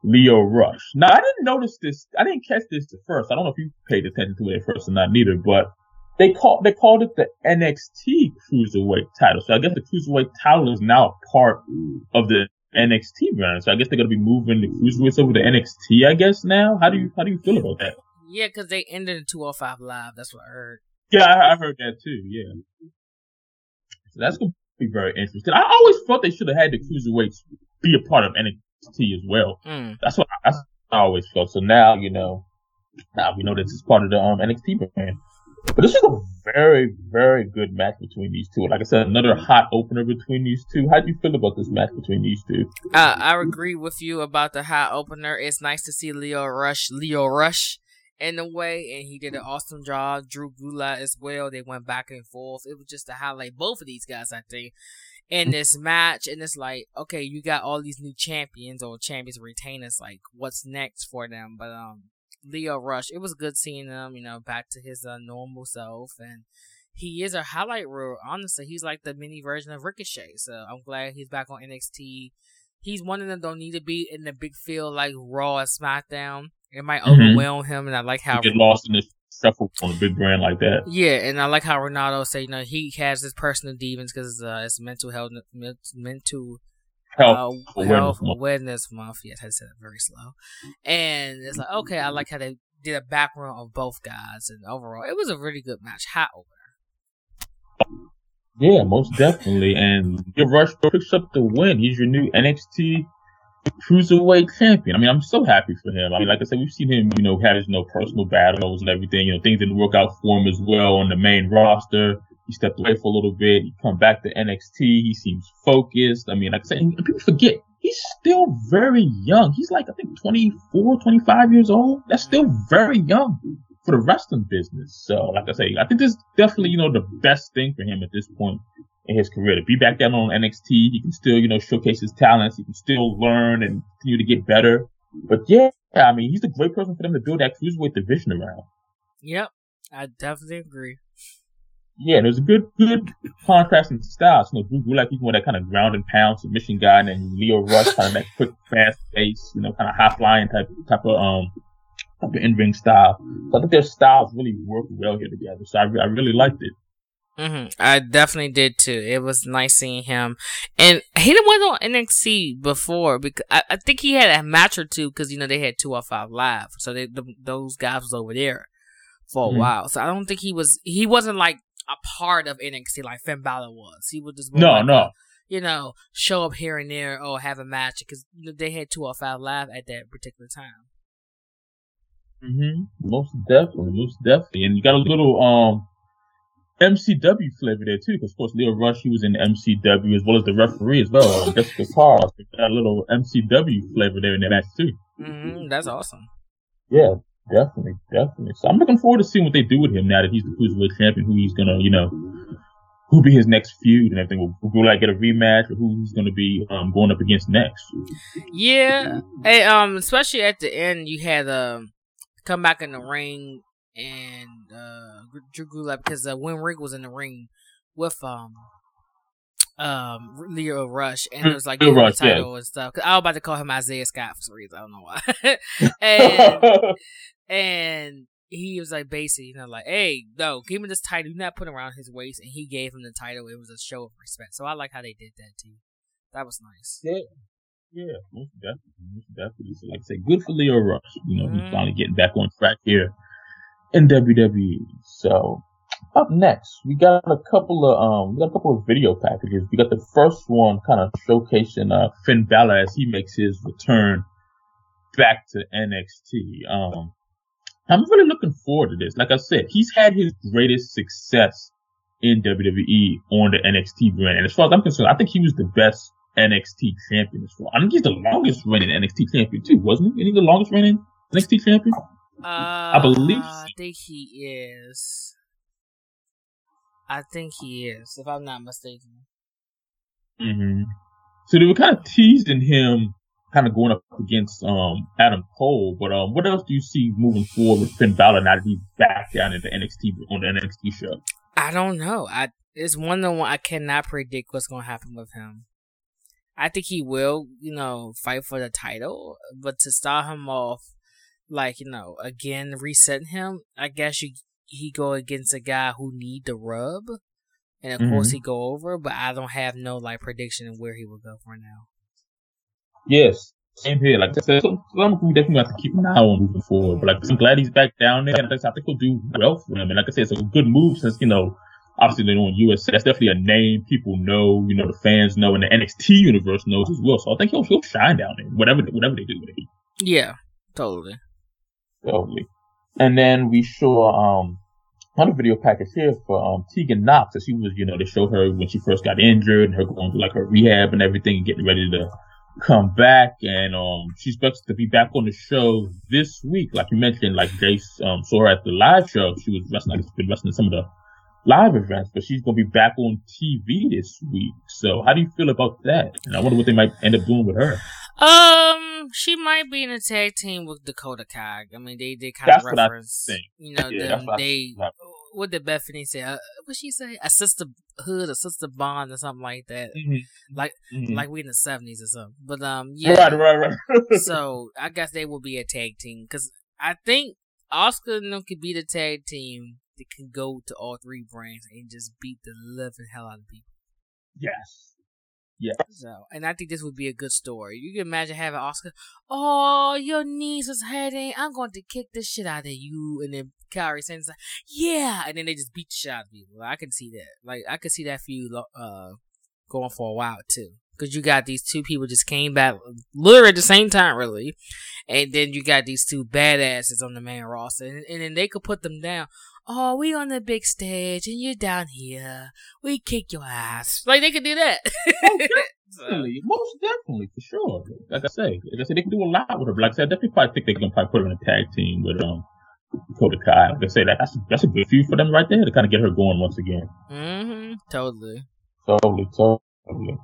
Lio Rush. Now I didn't notice this. I didn't catch this at first. I don't know if you paid attention to it at first or not, neither. But they called they called it the NXT Cruiserweight title. So I guess the Cruiserweight title is now part of the NXT brand. So I guess they're gonna be moving the Cruiserweights over to NXT. I guess now. How do you how do you feel about that? Yeah, because they ended in 205 Live. That's what I heard. Yeah, I, I heard that too. Yeah. So that's gonna be very interesting. I always thought they should have had the Cruiserweights be a part of NXT as well. Mm. That's what I, I always felt. So now, you know, now we know that this is part of the um, NXT brand. But this is a very, very good match between these two. Like I said, another hot opener between these two. How do you feel about this match between these two? Uh, I agree with you about the hot opener. It's nice to see Lio Rush, Lio Rush in a way, and he did an awesome job. Drew Gulak as well. They went back and forth. It was just to highlight both of these guys, I think, in this match. And it's like, okay, you got all these new champions or champions retainers. Like, what's next for them? But um, Lio Rush. It was good seeing him, you know, back to his uh, normal self, and he is a highlight reel. Honestly, he's like the mini version of Ricochet. So I'm glad he's back on NXT. He's one of them don't need to be in the big field like Raw or SmackDown. It might mm-hmm. overwhelm him, and I like how you get lost in this shuffle on a big brand like that. Yeah, and I like how Ranallo say, you know, he has his personal demons because uh, it's mental health, mental health, uh, health awareness month. Yes, I said it very slow. And it's like, okay, I like how they did a background of both guys, and overall, it was a really good match. Hot opener. Yeah, most definitely. And your Rush picks up the win. He's your new NXT cruiserweight champion. I mean, I'm so happy for him. I mean, like I said, we've seen him, you know, have his you know personal battles and everything. You know, things didn't work out for him as well on the main roster. He stepped away for a little bit. He come back to NXT. He seems focused. I mean, like I said, people forget he's still very young. He's like, I think 24, 25 years old. That's still very young for the wrestling business. So, like I say, I think this is definitely, you know, the best thing for him at this point in his career to be back down on NXT. He can still, you know, showcase his talents. He can still learn and continue to get better. But yeah, I mean, he's a great person for them to build that cruiserweight division around. Yep, I definitely agree yeah, there's a good, good contrast in styles. You know, Drew Gulak, he's more that kind of ground and pound submission guy, and then Lio Rush, kind of that quick, fast pace, you know, kind of high flying type, type of, um, type of in ring style. So I think their styles really work well here together. So I, I really liked it. Mm-hmm. I definitely did too. It was nice seeing him, and he didn't went on NXT before because I, I think he had a match or two because you know they had two or five live, so they, the, those guys was over there for a mm-hmm. while. So I don't think he was he wasn't like a part of NXT like Finn Balor was. He was just no, like no. A, you know, show up here and there or have a match because they had two or five live at that particular time. Mm-hmm. Most definitely, most definitely, and you got a little um MCW flavor there too, because of course Lio Rush he was in MCW as well as the referee as well, Jessica Carr. got a little MCW flavor there in that match too. Mm-hmm. That's awesome. Yeah, Definitely, definitely. So I'm looking forward to seeing what they do with him now that he's the cruiserweight champion. Who he's gonna, you know, who be his next feud and everything. Will, will like get a rematch or who he's gonna be um, going up against next. Yeah, hey, um, especially at the end, you had um come back in the ring and uh Drew Gulak because uh, when Ring was in the ring with um um Lio Rush and it was like Lio Rush, title yeah. and stuff. Cause I was about to call him Isaiah Scott for some reason. I don't know why. and and he was like basically, you know, like, hey, no, give me this title. You're not putting around his waist, and he gave him the title. It was a show of respect. So I like how they did that too. That was nice. Yeah. Yeah, most definitely, most definitely. So, like I say, good for Lio Rush. You know, mm. he's finally getting back on track here in WWE. So, up next, we got a couple of um, we got a couple of video packages. We got the first one kind of showcasing uh Finn Balor as he makes his return back to NXT. Um, I'm really looking forward to this. Like I said, he's had his greatest success in WWE on the NXT brand. And as far as I'm concerned, I think he was the best NXT champion as well. I think he's the longest reigning NXT champion too, wasn't he? Isn't he the longest reigning NXT champion? Uh, I believe. I think he is. I think he is, if I'm not mistaken. Mm-hmm. So they were kind of teasing him kind of going up against um, Adam Cole. But um, what else do you see moving forward with Finn Balor now that he's back down in the NXT on the NXT show? I don't know. I it's one of the one I cannot predict what's going to happen with him. I think he will, you know, fight for the title. But to start him off, like you know, again resetting him, I guess you he go against a guy who need the rub, and of mm-hmm. course he go over. But I don't have no like prediction of where he will go for now. Yes, same here. Like I said, some, some we definitely have to keep an eye on moving forward. But like I'm glad he's back down there, and I think he'll do well for him. And like I said, it's a good move since you know obviously they're doing USA. That's definitely a name people know, you know, the fans know, and the NXT universe knows as well. So I think he'll he'll shine down there, whatever whatever they do with it. Yeah, totally. And then we saw um another video package here for um Tegan Nox. As she was, you know, they show her when she first got injured and her going through like her rehab and everything and getting ready to come back and um she's expected to be back on the show this week. Like you mentioned, like Jace um saw her at the live show. She was wrestling like been wrestling some of the live events, but she's gonna be back on TV this week. So how do you feel about that? And I wonder what they might end up doing with her. Um, she might be in a tag team with Dakota Kai. I mean, they they kind That's of reference, you know, yeah, them, they. What did Bethany say? Uh, what she say? A sisterhood, a sister bond, or something like that. Mm-hmm. Like, mm-hmm. like we in the seventies or something. But um, yeah. Right, right, right. so I guess they will be a tag team because I think Asuka and them could be the tag team that can go to all three brands and just beat the living hell out of people. Yes. Yeah. So, and I think this would be a good story. You can imagine having Asuka, oh, your knees is hurting. I'm going to kick the shit out of you. And then Sane's like, yeah. And then they just beat the shit out of people. I can see that. Like, I can see that for you, uh, going for a while too. Cause you got these two people just came back literally at the same time, really. And then you got these two badasses on the main roster. And, and then they could put them down oh, we on the big stage and you're down here. We kick your ass. Like they could do that. oh, definitely, most definitely, for sure. Like I say, like I said, they can do a lot with her. But like I said, I definitely probably think they can probably put her in a tag team with um Dakota Kai. Like I say, that, that's that's a good feud for them right there to kind of get her going once again. Mm-hmm. Totally. Totally. Totally.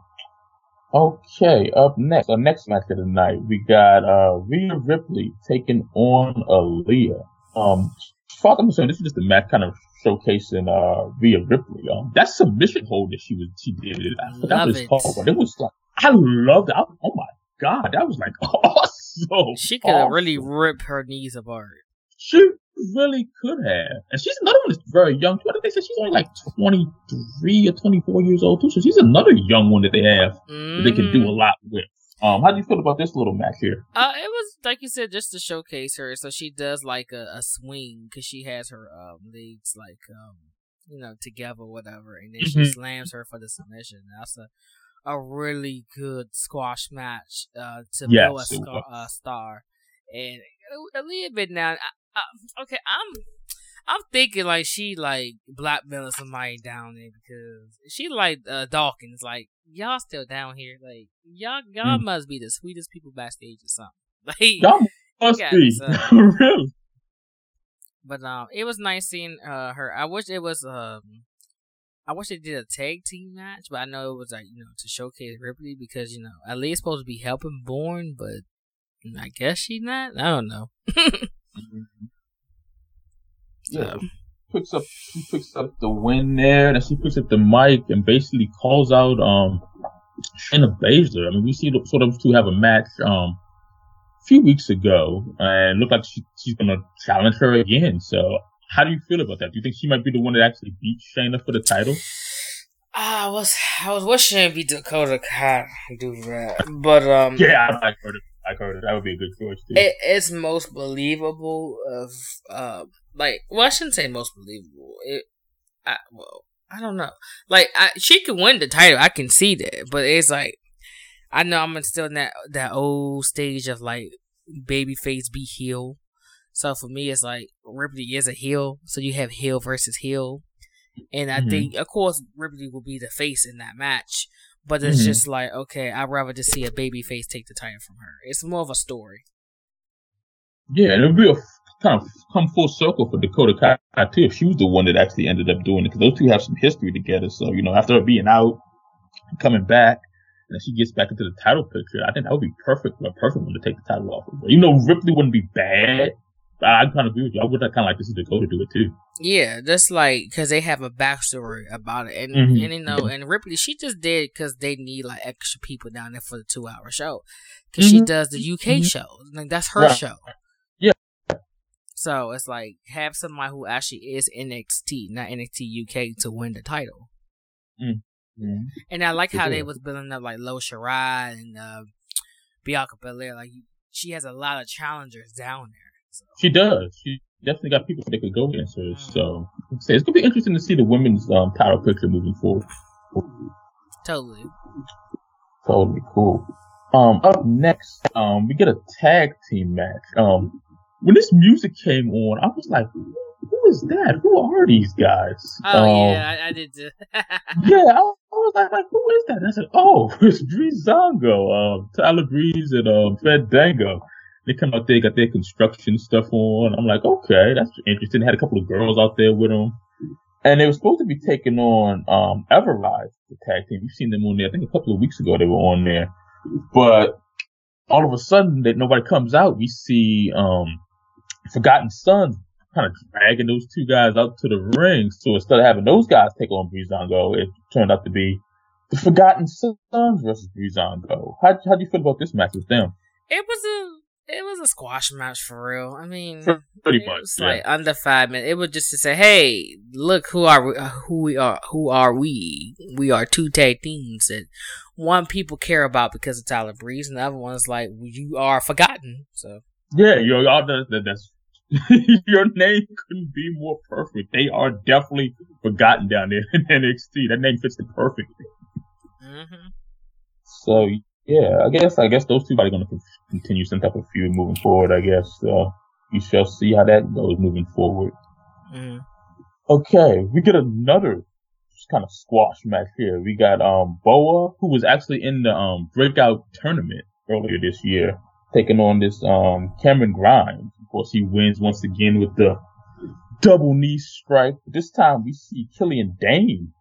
Okay, up next, our next match of the night, we got uh Rhea Ripley taking on Aliyah. Um, far I'm concerned, this is just a match kind of showcasing uh Rhea Ripley. Um, that submission hold that she was she did it. I forgot what it's called, but it was like I loved it. I, oh my god, that was like awesome. She could awesome. really rip her knees apart. She really could have. And she's another one that's very young. What did they say? She's only like 23 or 24 years old too. So she's another young one that they have mm-hmm. that they can do a mm-hmm. lot with. Um, how do you feel about this little match here? Uh, it was like you said, just to showcase her. So she does like a, a swing because she has her um, legs like um, you know together, whatever, and then mm-hmm. she slams her for the submission. That's a a really good squash match uh, to yes, build a, scar, a star. And a little bit now, I, I, okay, I'm I'm thinking like she like blackmailing somebody down there because she like uh, Dawkins. Like y'all still down here. Like y'all y'all mm. must be the sweetest people backstage or something. Like y'all must be really. But um, it was nice seeing uh her. I wish it was um. I wish they did a tag team match, but I know it was like you know to showcase Ripley because you know Ali's supposed to be helping Borne, but I guess she's not. I don't know. mm-hmm. Yeah. Picks up she picks up the win there, and she picks up the mic and basically calls out um Shayna Baszler. I mean, we see the, sort of two have a match um a few weeks ago, and look like she, she's gonna challenge her again. So, how do you feel about that? Do you think she might be the one that actually beats Shayna for the title? I was I was wishing it'd be Dakota Kai do that, but um yeah, I heard it. I heard it. That would be a good choice too. It, it's most believable of uh, like well, I shouldn't say most believable. It, I, well, I don't know. Like I, she can win the title. I can see that, but it's like I know I'm still in that that old stage of like babyface be heel. So for me, it's like Ripley is a heel. So you have heel versus heel, and I mm-hmm. think of course Ripley will be the face in that match. But it's mm-hmm. just like okay, I'd rather just see a babyface take the title from her. It's more of a story. Yeah, it'll be a kind of come full circle for Dakota Kai too. If she was the one that actually ended up doing it, because those two have some history together. So you know, after her being out, coming back, and she gets back into the title picture, I think that would be perfect, a perfect one to take the title off of. You know, Ripley wouldn't be bad I kind of agree with you. I would kind of like to see Dakota do it too. Yeah, just like because they have a backstory about it, and mm-hmm. and you know, and Ripley she just did because they need like extra people down there for the two hour show because mm-hmm. she does the UK mm-hmm. show. Like that's her right. show. So it's like have somebody who actually is NXT, not NXT UK, to win the title. Mm-hmm. And I like how they was building up like Io Shirai and uh, Bianca Belair. Like she has a lot of challengers down there. So. She does. She definitely got people that could go against her. So it's gonna be interesting to see the women's um, title picture moving forward. Totally. Totally cool. Um, up next, um, we get a tag team match. Um, when this music came on, I was like, who is that? Who are these guys? Oh um, yeah, I, I did. Too. yeah, I, I, was like, like, who is that? And I said, oh, it's Breezango, um, Tyler Breeze and um, Fandango. They come out there, got their construction stuff on. I'm like, okay, that's interesting. They had a couple of girls out there with them. And they were supposed to be taking on um Ever-Rise, the tag team. You've seen them on there. I think a couple of weeks ago they were on there. But all of a sudden that nobody comes out, we see um Forgotten Sons kind of dragging those two guys out to the ring. So instead of having those guys take on Breezango, it turned out to be the Forgotten Sons versus Breezango. How how do you feel about this match with them? It was a it was a squash match for real. I mean, pretty much, yeah. like under five minutes. It was just to say, "Hey, look who are we, uh, who we are. Who are we? We are two tag teams that one people care about because of Tyler Breeze, and the other one's like you are forgotten." So yeah, that. That's your name couldn't be more perfect. They are definitely forgotten down there in NXT. That name fits the perfectly. Mm-hmm. So yeah, I guess I guess those two are going to continue some type of feud moving forward. I guess uh, we shall see how that goes moving forward. Mm. Okay, we get another kind of squash match here. We got um Boa, who was actually in the um breakout tournament earlier this year, taking on this um Cameron Grimes. Of course, he wins once again with the double knee strike. But This time we see Killian Dain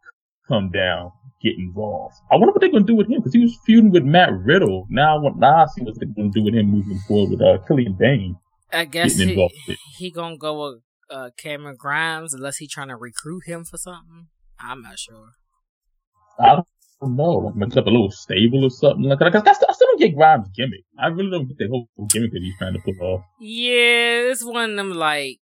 come down get involved. I wonder what they're to do with him because he was feuding with Matt Riddle. Now, what now I see what they're to do with him moving forward with uh, Killian Dain. I guess he, he gonna go with uh, Cameron Grimes unless he trying to recruit him for something. I'm not sure. I mix up a little stable or something like that. Cause I still don't get Grimes' gimmick. I really don't get the whole gimmick that he's trying to pull off. Yeah, it's one of them like,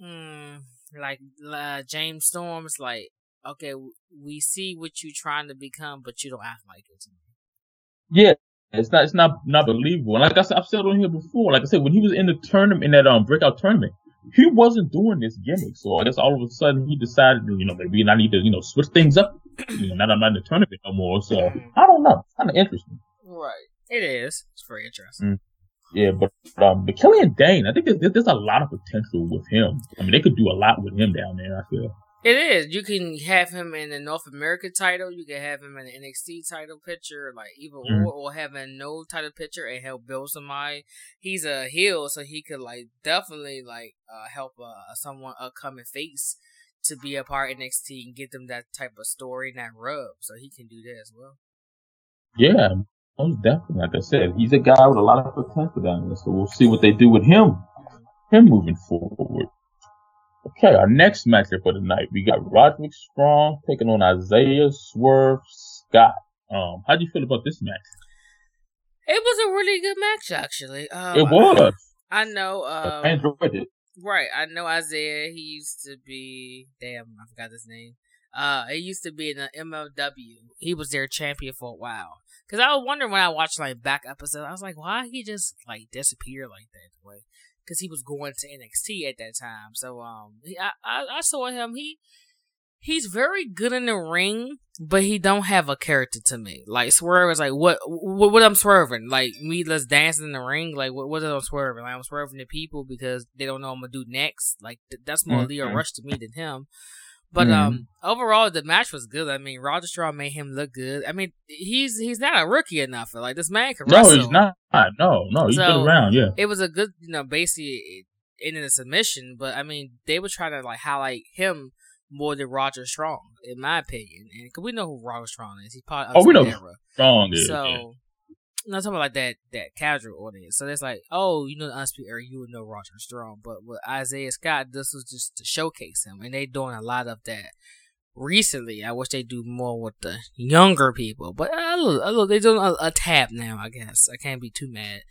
hmm, like uh, James Storm's like okay, we see what you're trying to become, but you don't act like it. Yeah, it's not it's not not believable. And like I said, I've said on here before. Like I said, when he was in the tournament in that um breakout tournament, he wasn't doing this gimmick. So I guess all of a sudden he decided, you know, maybe I need to you know switch things up. You know, now I'm not in the tournament no more. So I don't know. It's kind of interesting. Right. It is. It's very interesting. Mm. Yeah, but um, but Killian Dain, I think there's, there's a lot of potential with him. I mean, they could do a lot with him down there. I feel. It is. You can have him in the North America title. You can have him in the NXT title picture, like even mm-hmm. or, or having no title picture and help build somebody. He's a heel, so he could like definitely like uh, help uh, someone upcoming face to be a part of NXT and get them that type of story and that rub. So he can do that as well. Yeah, most definitely. Like I said, he's a guy with a lot of potential down there. So we'll see what they do with him, him moving forward. Okay, our next matchup for the night, we got Roderick Strong taking on Isaiah Swerve Scott. Um, how do you feel about this match? It was a really good match, actually. Um, it was. I, I know. Um, I enjoyed it. Right, I know Isaiah. He used to be. Damn, I forgot his name. Uh, he used to be in the MLW. He was their champion for a while. Cause I was wondering when I watched like back episodes, I was like, why he just like disappeared like that way? because he was going to NXT at that time. So um, I, I, I saw him. He he's very good in the ring, but he don't have a character to me. Like Swerve is like what what, what I'm swerving like me. Let's dance in the ring. Like what what am I swerving? Like I'm swerving the people because they don't know what I'm gonna do next. Like th- that's more mm-hmm. Lio Rush to me than him. But mm-hmm. um, overall, the match was good. I mean, Roderick Strong made him look good. I mean, he's he's not a rookie enough. Like this man can no, wrestle. No, he's not. No, no, he's so, been around. Yeah, it was a good, you know, basically in a submission. But I mean, they were trying to like highlight him more than Roderick Strong, in my opinion. And cause we know who Roderick Strong is. He's part of oh, we know era. Strong is. So. Yeah. not talking about like that that casual audience. So it's like, oh, you know the Undisputed Era, you would know Roderick Strong, but with Isaiah Scott, this was just to showcase him, and they doing a lot of that recently. I wish they do more with the younger people, but uh, look, look, they doing a, a tab now. I guess I can't be too mad.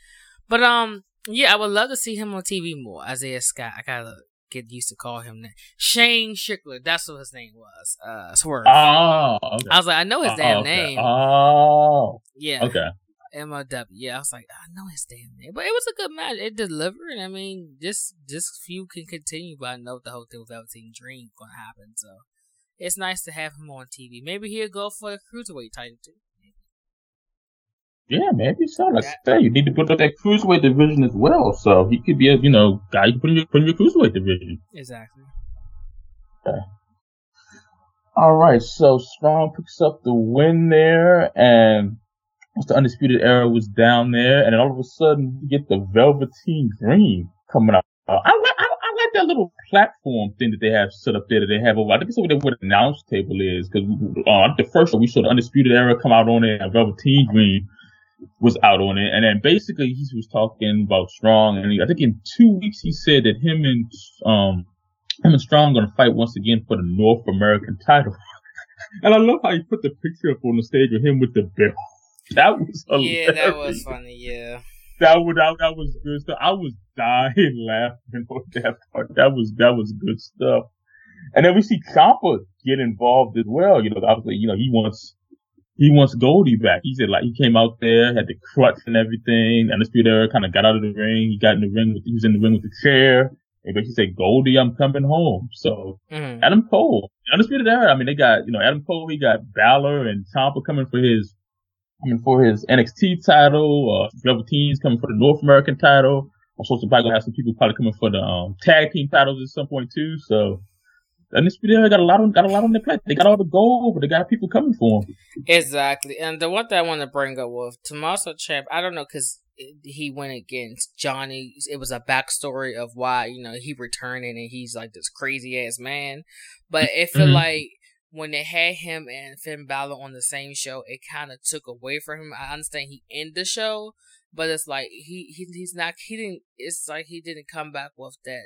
But um, yeah, I would love to see him on TV more. Isaiah Scott, I gotta get used to call him that. Shane Strickland, that's what his name was. Uh, Swerve. Oh, okay. I was like, I know his oh, damn okay. name. Oh, yeah. Okay. MOW. Yeah, I was like, I know his damn name, but it was a good match. It delivered. I mean, this this feud can continue, but I know the whole thing with Velveteen Dream gonna happen. So it's nice to have him on TV. Maybe he'll go for the cruiserweight title too. Yeah, man, maybe so. Like say, you need to put up that cruiserweight division as well. So he could be a you know guy you put in your, put in your cruiserweight division. Exactly. Okay. All right, so Strong picks up the win there, and the Undisputed Era was down there, and then all of a sudden you get the Velveteen Dream coming out. Uh, I, I, I like that little platform thing that they have set up there that they have over. I think it's over there where the announce table is, because uh, the first one we saw the Undisputed Era come out on it, and Velveteen Dream was out on it, and then basically he was talking about Strong, and he, I think in two weeks he said that him and um him and Strong are gonna fight once again for the North American title. and I love how he put the picture up on the stage with him with the belt. That was hilarious. yeah, that was funny. Yeah, that was that, that was good stuff. I was dying laughing on that part. That was that was good stuff. And then we see Ciampa get involved as well. You know, obviously, you know, he wants he wants Goldie back. He said like he came out there, had the crutch and everything. And the Era kind of got out of the ring. He got in the ring with, he was in the ring with the chair. And basically said, Goldie, I'm coming home. So mm-hmm. Adam Cole, Undisputed Era. I mean, they got, you know, Adam Cole, he got Balor and Ciampa coming for his, coming for his NXT title. Uh, Velveteen's coming for the North American title. I'm supposed to probably have some people probably coming for the, um, tag team titles at some point too. So Undisputed Era got a lot on got a lot on their plate. They got all the gold, but they got people coming for them. Exactly, and the one thing I want to bring up with Tommaso Ciampa, I don't know because he went against Johnny. It was a backstory of why you know he returning and he's like this crazy ass man. But it felt mm-hmm. like when they had him and Finn Balor on the same show, it kind of took away from him. I understand he ended the show, but it's like he, he he's not he didn't. It's like he didn't come back with that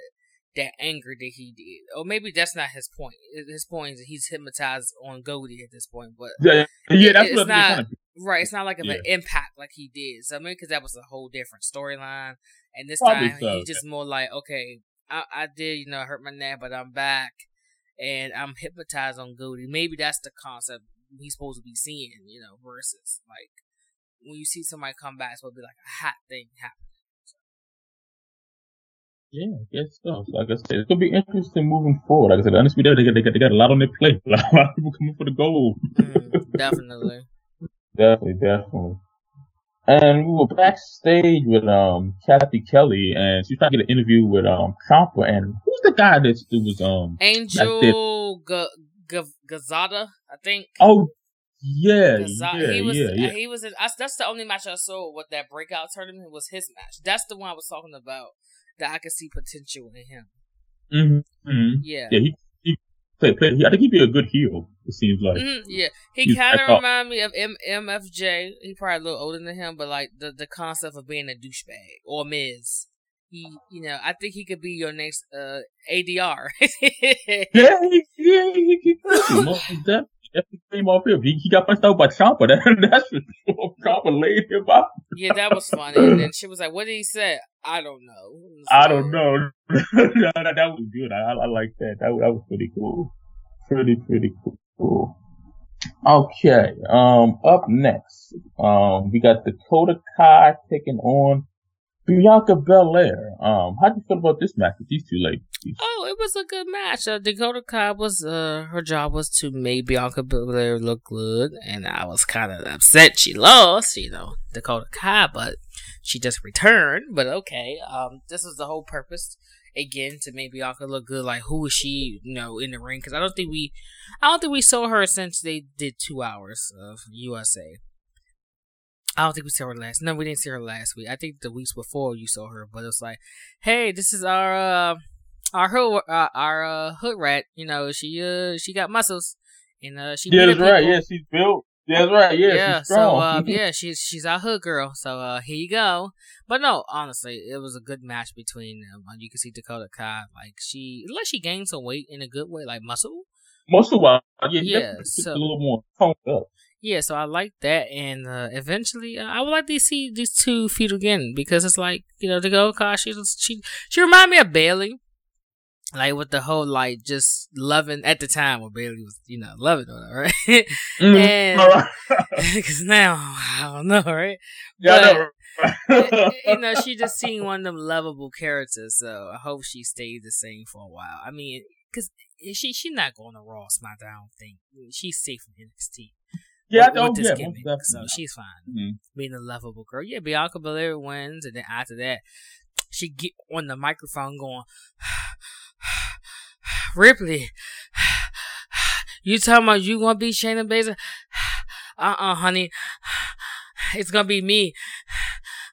that anger that he did. Or maybe that's not his point. His point is he's hypnotized on Goldie at this point. But yeah, yeah, that's it's not kind of, right. It's not like yeah. an impact like he did. So I mean, because that was a whole different storyline. And this Probably time so, he's just more like, okay, I, I did, you know, hurt my neck, but I'm back, and I'm hypnotized on Goldie. Maybe that's the concept he's supposed to be seeing, you know, versus like when you see somebody come back, it's supposed to be like a hot thing happening. Yeah, good stuff. Like I said, it's gonna be interesting moving forward. Like I said, Undisputed, they got, they got they got a lot on their plate. A lot, of people coming for the gold. Mm, definitely. definitely, definitely. And we were backstage with um Cathy Kelley, and she's trying to get an interview with um Ciampa. And who's the guy that was um Angel G- G- Gazada, I think. Oh, yeah, yeah, he was, yeah, yeah. He was. I, that's the only match I saw with that breakout tournament was his match. That's the one I was talking about that I could see potential in him. Mm-hmm. mm-hmm. Yeah. Yeah. He, he play, play, I think he'd be a good heel. It seems like. Mm-hmm, yeah. He kind of remind me of M- MFJ. He probably a little older than him, but like the the concept of being a douchebag or Miz. He, you know, I think he could be your next uh, ADR. yeah, he, yeah, he, he could be definitely came off him. He, he got punched out by Ciampa. That, that's for sure. Ciampa laid him out. yeah, that was funny. And then she was like, "What did he say?" I don't know. I don't know. that, that, was good. I, I like that. that. That was pretty cool. Pretty pretty cool. Okay. Um. Up next, um, we got Dakota Kai taking on Bianca Belair. Um, how do you feel about this match with these two ladies? Oh, it was a good match. Uh, Dakota Kai was uh her job was to make Bianca Belair look good, and I was kind of upset she lost. You know, Dakota Kai, but she just returned. But okay, um, this was the whole purpose again to make Bianca look good. Like who is she? You know, in the ring because I don't think we, I don't think we saw her since they did two hours of USA. I don't think we saw her last. No, we didn't see her last week. I think the weeks before you saw her, but it's like, hey, this is our uh, our hood uh, our uh, hood rat. You know, she uh she got muscles, and uh she yeah, that's right. Yeah, she's built. That's right. Yeah. Yeah. So uh, yeah, she's she's our hood girl. So uh, here you go. But no, honestly, it was a good match between them. You can see Dakota Kai, like she, like she gained some weight in a good way, like muscle. Muscle wise, yeah, yeah. So a little more toned up. Yeah, so I like that, and uh, eventually, uh, I would like to see these two feud again because it's like you know, Dakota Kai, she she she remind me of Bayley, like with the whole like just loving at the time when Bayley was you know loving her right? Mm-hmm. and because now I don't know right? Yeah but, you know she just seeing one of them lovable characters so I hope she stays the same for a while. I mean because she she's not going to Raw SmackDown thing she's safe in NXT yeah, with, with this yeah, gimmick, so she's fine mm-hmm. being a lovable girl yeah Bianca Belair wins and then after that she get on the microphone going Ripley, you talking about you gonna be Shayna Baszler? Uh uh honey. It's gonna be me.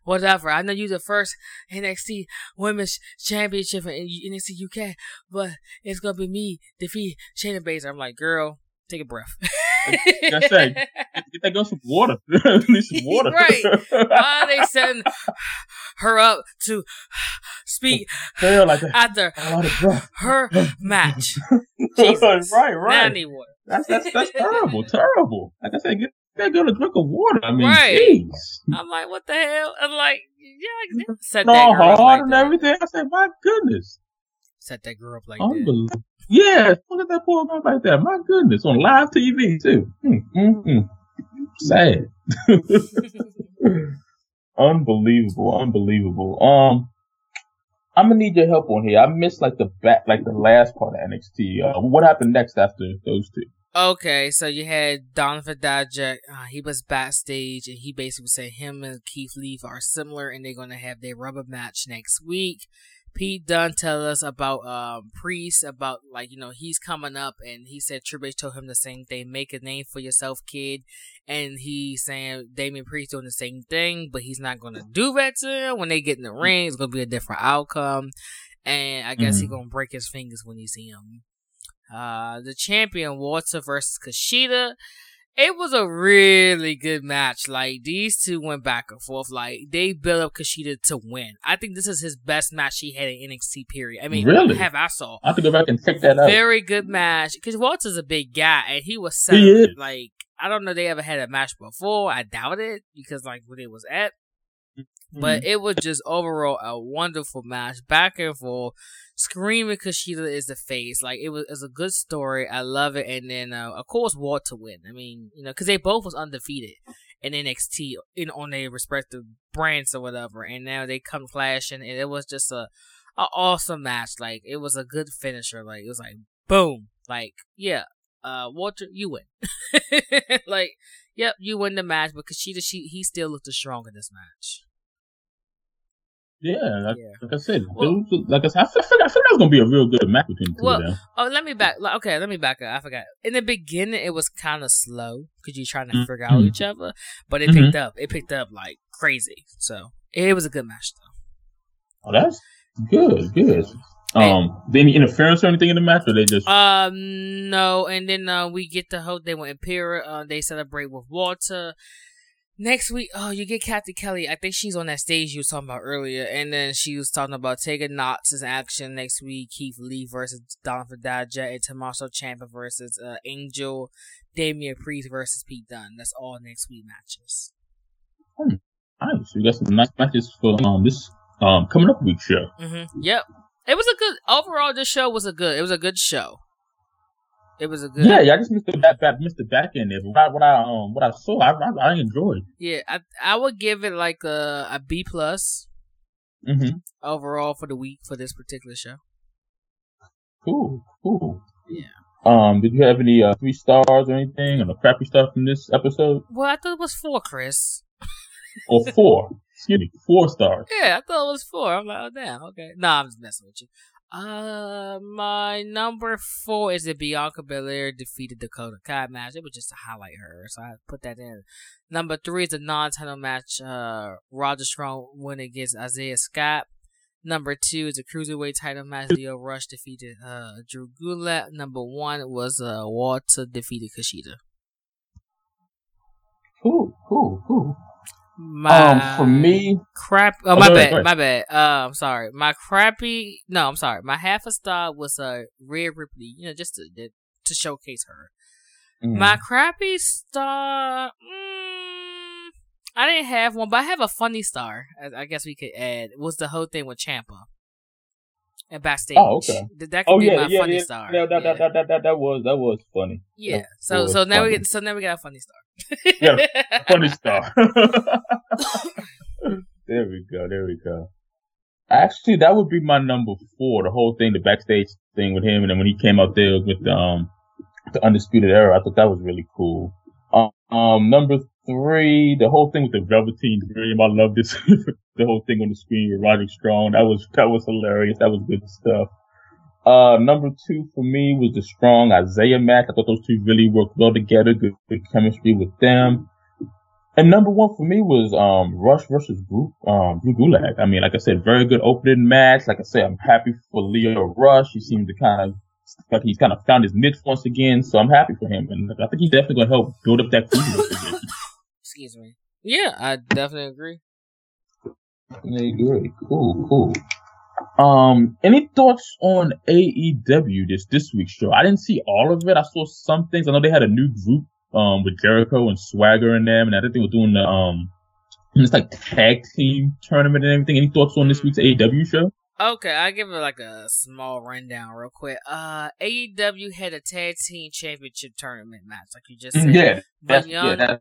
Whatever. I know you the first NXT Women's Championship in NXT UK, but it's gonna be me defeat Shayna Baszler. I'm like, girl, take a breath. That's it. Get that girl some water. Need some water. right. Why are they setting her up to speak like after her match? Jesus. right, right. I need water. That's that's that's terrible, terrible. Like I said, get that girl a drink of water. I mean, right. Geez. I'm like, what the hell? I'm like, yeah, set no, that girl hard like and that. everything. I said, my goodness. Set that girl up like that. Yeah, look at that poor girl like that. My goodness, on live TV too. Mm-hmm. Sad. unbelievable, unbelievable. Um, I'm gonna need your help on here. I missed like the back, like the last part of NXT. Uh, what happened next after those two? Okay, so you had Donovan Dijak. Uh, he was backstage, and he basically said him and Keith Lee are similar, and they're gonna have their rubber match next week. Pete Dunne tell us about um, Priest, about like you know he's coming up, and he said Triple H told him the same thing: make a name for yourself, kid. And he's saying Damian Priest doing the same thing, but he's not gonna do that to him. When they get in the ring, it's gonna be a different outcome, and I guess mm-hmm. he's gonna break his fingers when he see him. Uh, the champion Walter versus Kushida it was a really good match. Like these two went back and forth. Like they built up Kushida to win. I think this is his best match he had in NXT. Period. I mean, really? Have I saw? I have to go back and check that out. Very good match because Walter's a big guy and he was selling. Like I don't know they ever had a match before. I doubt it because like when it was at. But mm-hmm. it was just overall a wonderful match, back and forth screaming Kushida is the face. Like it was, it was a good story. I love it. And then uh, of course Walter win. I mean, you know, because they both was undefeated in NXT in on their respective brands or whatever. And now they come flashing, and it was just a, a awesome match. Like it was a good finisher. Like it was like boom. Like yeah, uh, Walter, you win. like yep, you win the match. But Kushida, she he still looked strong in this match. Yeah, like, yeah. like I said, well, like I said, I feel, I feel, I feel that was gonna be a real good match between the two well, of them. Oh, let me back. Okay, let me back up. I forgot. In the beginning, it was kind of slow because you're trying to mm-hmm. figure out each other, but it mm-hmm. picked up. It picked up like crazy. So it was a good match, though. Oh, that's good. Good. Um, any interference or anything in the match, or they just um no, and then uh, we get the whole they went Imperium. Uh, they celebrate with Walter. Next week, oh, you get Cathy Kelley. I think she's on that stage you were talking about earlier. And then she was talking about taking Nox as action next week. Keith Lee versus Donovan Dijak and Tommaso Ciampa versus uh, Angel. Damian Priest versus Pete Dunne. That's all next week matches. Hmm. Nice. We got some nice matches for um this um coming up week show. Mm-hmm. Yep. It was a good overall. This show was a good. It was a good show. It was a good. Yeah, yeah. I just missed the back, back missed the back end there. But what I, what I um what I saw, I, I, I enjoyed. Yeah, I I would give it like a a B plus. Mm-hmm. Overall for the week for this particular show. Cool, cool. Yeah. Um, did you have any uh, three stars or anything, or the crappy stuff from this episode? Well, I thought it was four, Chris. or four. Excuse me, four stars. Yeah, I thought it was four. I'm like, oh damn, okay. Nah, I'm just messing with you. Uh, my number four is the Bianca Belair defeated Dakota Kai match. It was just to highlight her, so I put that in. Number three is the non-title match. Uh, Roger Strong win against Isaiah Scott. Number two is the cruiserweight title match. Lio Rush defeated uh, Drew Gulak. Number one was uh, Walter defeated Kushida. Cool, cool, cool. My um, for me, crap. Oh, oh my bad, my bad. Uh, I'm sorry. My crappy. No, I'm sorry. My half a star was a uh, Rhea Ripley. You know, just to to showcase her. Mm. My crappy star. Mm, I didn't have one, but I have a funny star. I guess we could add. Was the whole thing with Ciampa and backstage. Oh, okay. That could oh, be yeah, my yeah, funny yeah. star. Yeah, that, yeah. That, that, that, that, was that was funny. Yeah. so so now funny. we get so now we got a funny star. Yeah, funny star. there we go. There we go. Actually, that would be my number four. The whole thing, the backstage thing with him, and then when he came out there with um the undisputed era, I thought that was really cool. Um, um number three, the whole thing with the Velveteen Dream. I love this. the whole thing on the screen with Roderick Strong. That was that was hilarious. That was good stuff. Uh, number two for me was the strong Isaiah match. I thought those two really worked well together. Good, good chemistry with them. And number one for me was um Rush versus Drew um Drew Gulak. I mean, like I said, very good opening match. Like I said, I'm happy for Lio Rush. He seems to kind of like he's kind of found his niche once again. So I'm happy for him, and I think he's definitely going to help build up that team. Excuse me. Yeah, I definitely agree. I agree. Cool, cool. Um, any thoughts on AEW this this week's show? I didn't see all of it. I saw some things. I know they had a new group um with Jericho and Swagger and them, and I think they were doing the um it's like tag team tournament and everything. Any thoughts on this week's AEW show? Okay, I'll give it like a small rundown real quick. Uh, AEW had a tag team championship tournament match, like you just said. Yeah, but Young, yeah,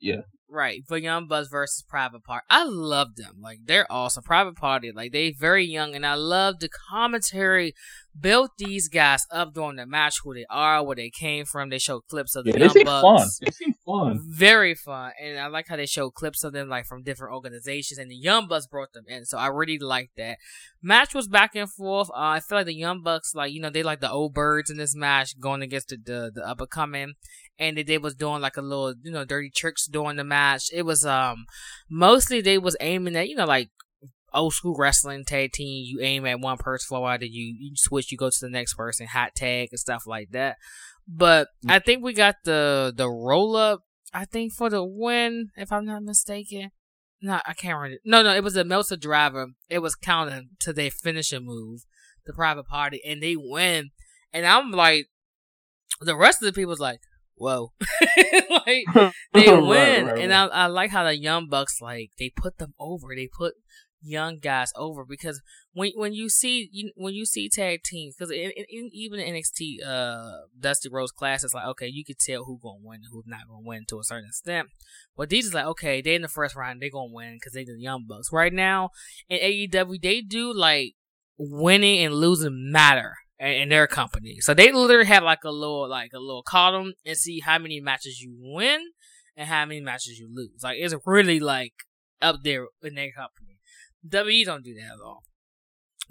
yeah. Right, for Young Bucks versus Private Party. I love them. Like they're awesome. Private Party, like they very young, and I love the commentary built these guys up during the match, who they are, where they came from. They show clips of the yeah, Young Bucks. Fun. They seem fun. Very fun, and I like how they show clips of them like from different organizations, and the Young Bucks brought them in. So I really like that. Match was back and forth. Uh, I feel like the Young Bucks, like you know, they like the old birds in this match, going against the the, the up and coming and they was doing like a little you know dirty tricks during the match. It was um mostly they was aiming at you know like old school wrestling tag team. You aim at one person a while, then you, you switch, you go to the next person, hot tag and stuff like that. But I mm. think we got the the roll up. I think for the win, if I'm not mistaken. No, I can't remember. No, no, it was a Meltzer driver. It was counting to their finisher move, the private party, and they win. And I'm like, the rest of the people's like, whoa, like they win, right, right, and I, I like how the young bucks like they put them over. They put young guys over because when when you see when you see tag teams because even NXT uh Dusty Rhodes class it's like okay you can tell who gonna win who's not gonna win to a certain extent but these is like okay they in the first round they gonna win because they the young bucks right now in AEW they do like winning and losing matter in their company. So they literally have like a little like a little column and see how many matches you win and how many matches you lose. Like it's really like up there in their company. WWE don't do that at all.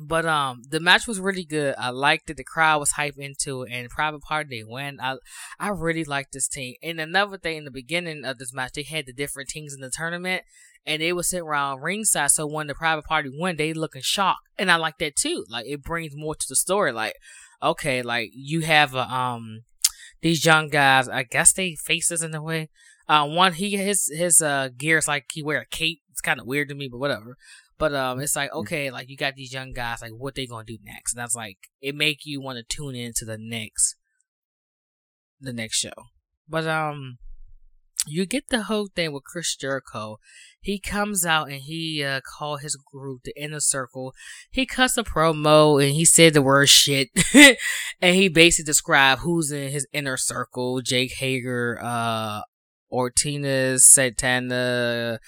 But um, the match was really good. I liked it. The crowd was hyped into it, and Private Party they win. I I really liked this team. And another thing, in the beginning of this match, they had the different teams in the tournament, and they would sit around ringside. So when the private party win, they looking shocked, and I like that too. Like it brings more to the story. Like okay, like you have a, um these young guys. I guess they faces in a way. Uh, one he his his uh gear is like he wear a cape. It's kind of weird to me, but whatever. But um, it's like okay, like you got these young guys, like what they gonna do next? And that's like it make you want to tune into the next, the next show. But um, you get the whole thing with Chris Jericho. He comes out and he uh, called his group the Inner Circle. He cuts a promo and he said the word shit, and he basically described who's in his inner circle: Jake Hager, uh, Ortiz, Santana,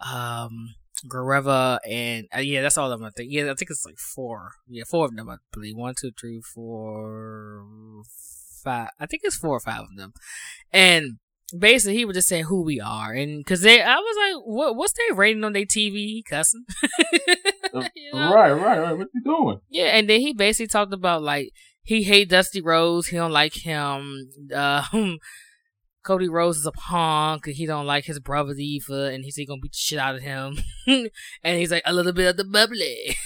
um, Guevara, and uh, yeah, that's all of them. I think. Yeah, I think it's like four. Yeah, four of them. I believe one, two, three, four, five. I think it's four or five of them, and basically he was just saying who we are and because they i was like what what's their rating on their tv cussing you know? right right right what you doing yeah and then he basically talked about like he hate Dusty Rhodes. he don't like him um Cody Rhodes is a punk. He don't like his brother Eva, and he's gonna beat the shit out of him. and he's like a little bit of the bubbly.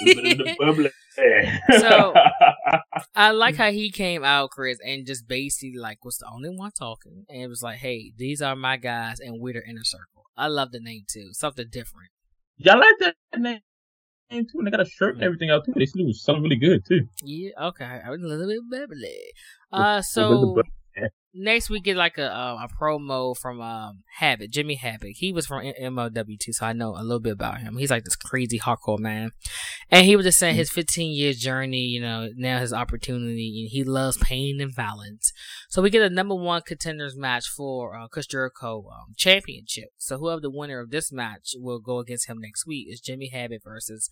a little bit of the bubbly. so I like how he came out, Chris, and just basically like was the only one talking, and it was like, "Hey, these are my guys, and we're the inner circle." I love the name too, something different. Yeah, I like that name too, and they got a shirt and everything out too. They it was something really good too. Yeah, okay, I was a little bit bubbly. Uh, so next we get like a uh, a promo from um Havoc, Jimmy Havoc. He was from MLW too, so I know a little bit about him. He's like this crazy hardcore man, and he was just saying mm-hmm. his 15 year journey. You know, now his opportunity, and he loves pain and violence. So we get a number one contenders match for uh, Chris Jericho um, championship. So whoever the winner of this match will go against him next week is Jimmy Havoc versus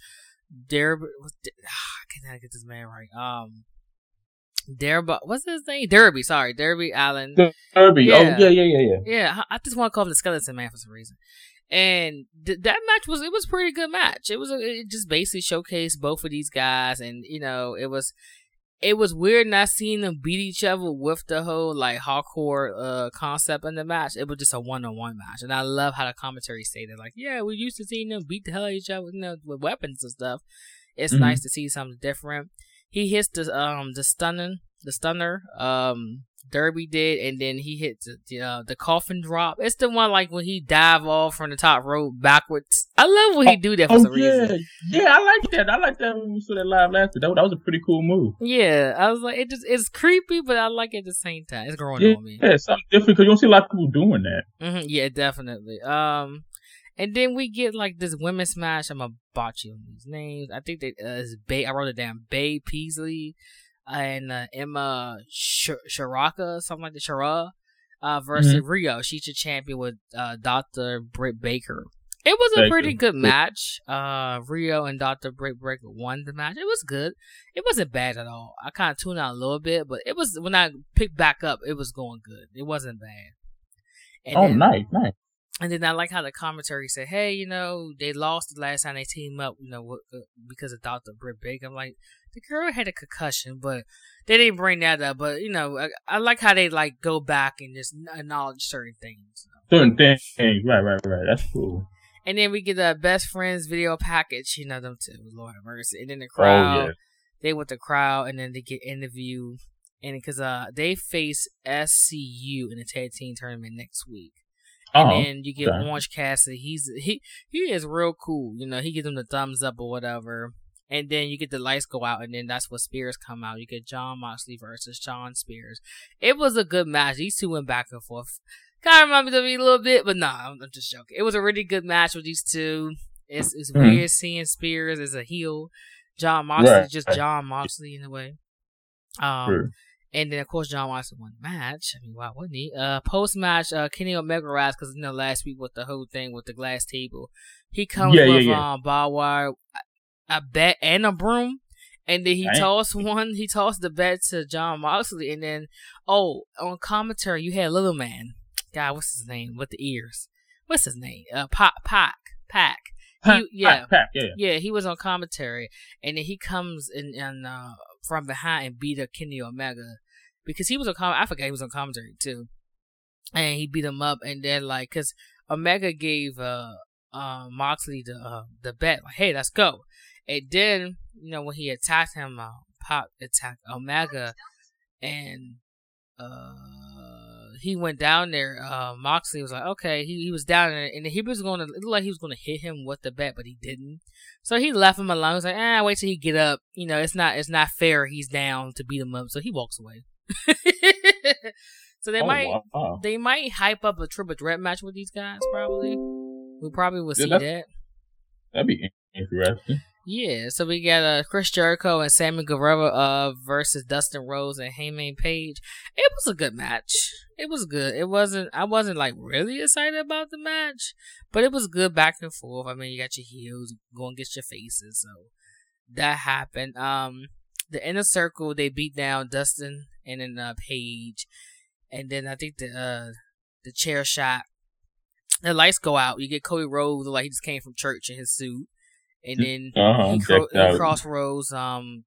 Darby. I can't get this man right. Um. Darby, what's his name? Darby, sorry, Darby Allin. Darby, oh, yeah. oh yeah, yeah, yeah, yeah. Yeah, I just want to call him the Skeleton Man for some reason. And th- that match was it was pretty good match. It was a, it just basically showcased both of these guys, and you know it was it was weird not seeing them beat each other with the whole like hardcore uh concept in the match. It was just a one on one match, and I love how the commentary stated like, yeah, we used to seeing them beat the hell out of each other, you know, with weapons and stuff. It's mm-hmm. nice to see something different he hits the um the stunning the stunner um Darby did, and then he hit the the, uh, the coffin drop. It's the one like when he dive off from the top rope backwards. I love when he do that for oh, some yeah. reason. Yeah, I like that. I like that when we saw that live last week. That, that was a pretty cool move. Yeah, I was like, it just it's creepy, but I like it at the same time. It's growing yeah, on me. Yeah, something different because you don't see a lot of people doing that. Mm-hmm, yeah, definitely. Um, and then we get like this women's match. I'm gonna botch you on these names. I think that uh, is Bay. I wrote it down. Bay Peasley and uh, Emma Sh- Sharaka, something like the Shara, uh, versus mm-hmm. Riho. She's a champion with uh, Dr. Britt Baker. It was a pretty good match. Uh, Riho and Dr. Britt Baker won the match. It was good. It wasn't bad at all. I kind of tuned out a little bit, but it was when I picked back up, it was going good. It wasn't bad. And oh, then, nice, nice. And then I like how the commentary said, "Hey, you know, they lost the last time they teamed up, you know, uh, because of Doctor Britt Baker." I'm like, the girl had a concussion, but they didn't bring that up. But you know, I, I like how they like go back and just acknowledge certain things. Certain things, right, right, right. That's cool. And then we get the best friends video package. You know them too, Lord have mercy. And then the crowd, oh, yeah. they with the crowd, and then they get interviewed, and because uh they face SCU in the tag team tournament next week. And oh, then you get okay. Orange Cassidy. He's he he is real cool. You know, he gives him the thumbs up or whatever. And then you get the lights go out, and then that's what Spears come out. You get Jon Moxley versus Shawn Spears. It was a good match. These two went back and forth. Kind of reminded me of a little bit, but nah, I'm, I'm, just joking. It was a really good match with these two. It's it's mm. weird seeing Spears as a heel. Jon Moxley right. just John Moxley in a way. Um, sure. And then of course John Watson won the match. I mean, why wouldn't he? Uh, post match, uh, Kenny Omega rise because you know last week with the whole thing with the glass table, he comes yeah, with yeah, yeah. um barbed wire, a bat and a broom, and then he tossed one. He tossed the bat to Jon Moxley, and then oh, on commentary you had Little Man. God, what's his name with the ears? What's his name? Uh, Pac, Pac, Pac. He, yeah, Pac, yeah, yeah. He was on commentary, and then he comes in and uh, from behind and beat up Kenny Omega because he was on com- I forgot he was on commentary too, and he beat him up, and then like because Omega gave uh, uh Moxley the uh, the bet like, hey, let's go, and then you know when he attacked him, uh, Pac attacked Omega, and uh he went down there. Uh, Moxley was like, okay, he, he was down there, and he was going to look like he was going to hit him with the bat, but he didn't. So he left him alone. He was like, ah, wait till he get up. You know, it's not it's not fair. He's down to beat him up, so he walks away. so they oh, might wow. they might hype up a triple threat match with these guys. Probably, we probably will yeah, see that. That'd be interesting. Yeah, so we got uh, Chris Jericho and Sammy Guevara uh, versus Dustin Rhodes and Hangman Page. It was a good match. It was good. It wasn't. I wasn't like really excited about the match, but it was good back and forth. I mean, you got your heels going against your faces, so that happened. Um, the inner circle they beat down Dustin and then uh, Page, and then I think the uh, the chair shot. The lights go out. You get Cody Rhodes like he just came from church in his suit, and then uh-huh, he, cro- he Cross Rhodes um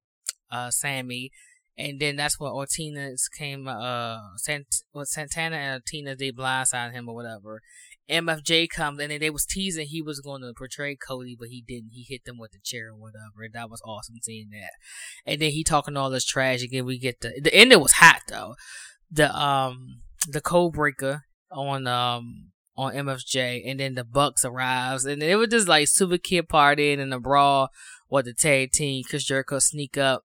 uh Sammy, and then that's what Ortiz came uh Sant- what Santana and Ortiz they blindside him or whatever, MJF comes and then they was teasing he was going to portray Cody, but he didn't. He hit them with the chair or whatever. And that was awesome seeing that. And then he talking all this trash again. We get the the ending was hot though. The um the code breaker on um on MJF, and then the Bucks arrives, and it was just like superkick partying and the brawl with the tag team. Chris Jericho sneak up,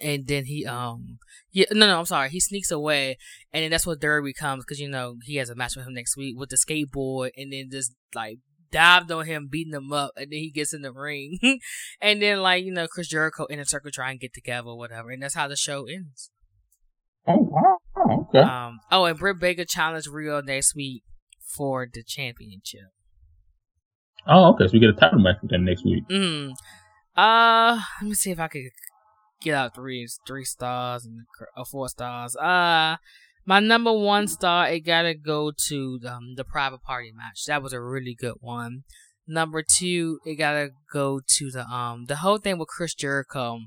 and then he um yeah no no I'm sorry he sneaks away, and then that's what Darby comes because you know he has a match with him next week with the skateboard, and then just like dived on him, beating him up, and then he gets in the ring, and then like you know Chris Jericho Inner Circle try and get together, or whatever, and that's how the show ends. Oh wow, okay. Um, oh, and Britt Baker challenged Riho next week for the championship. Oh, okay. So we get a title match with them next week. Mm. Uh, let me see if I could get out three three stars and uh, four stars. Uh, my number one star it gotta go to um, the private party match. That was a really good one. Number two, it gotta go to the um the whole thing with Chris Jericho,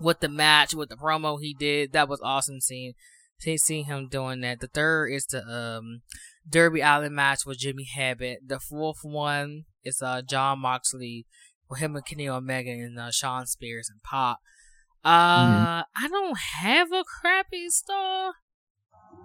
with the match, with the promo he did. That was awesome seeing seeing him doing that. The third is the um Darby Allin match with Jimmy Havoc. The fourth one is uh Jon Moxley with him and Kenny Omega and uh, Shawn Spears and Pac. Uh, mm-hmm. I don't have a crappy star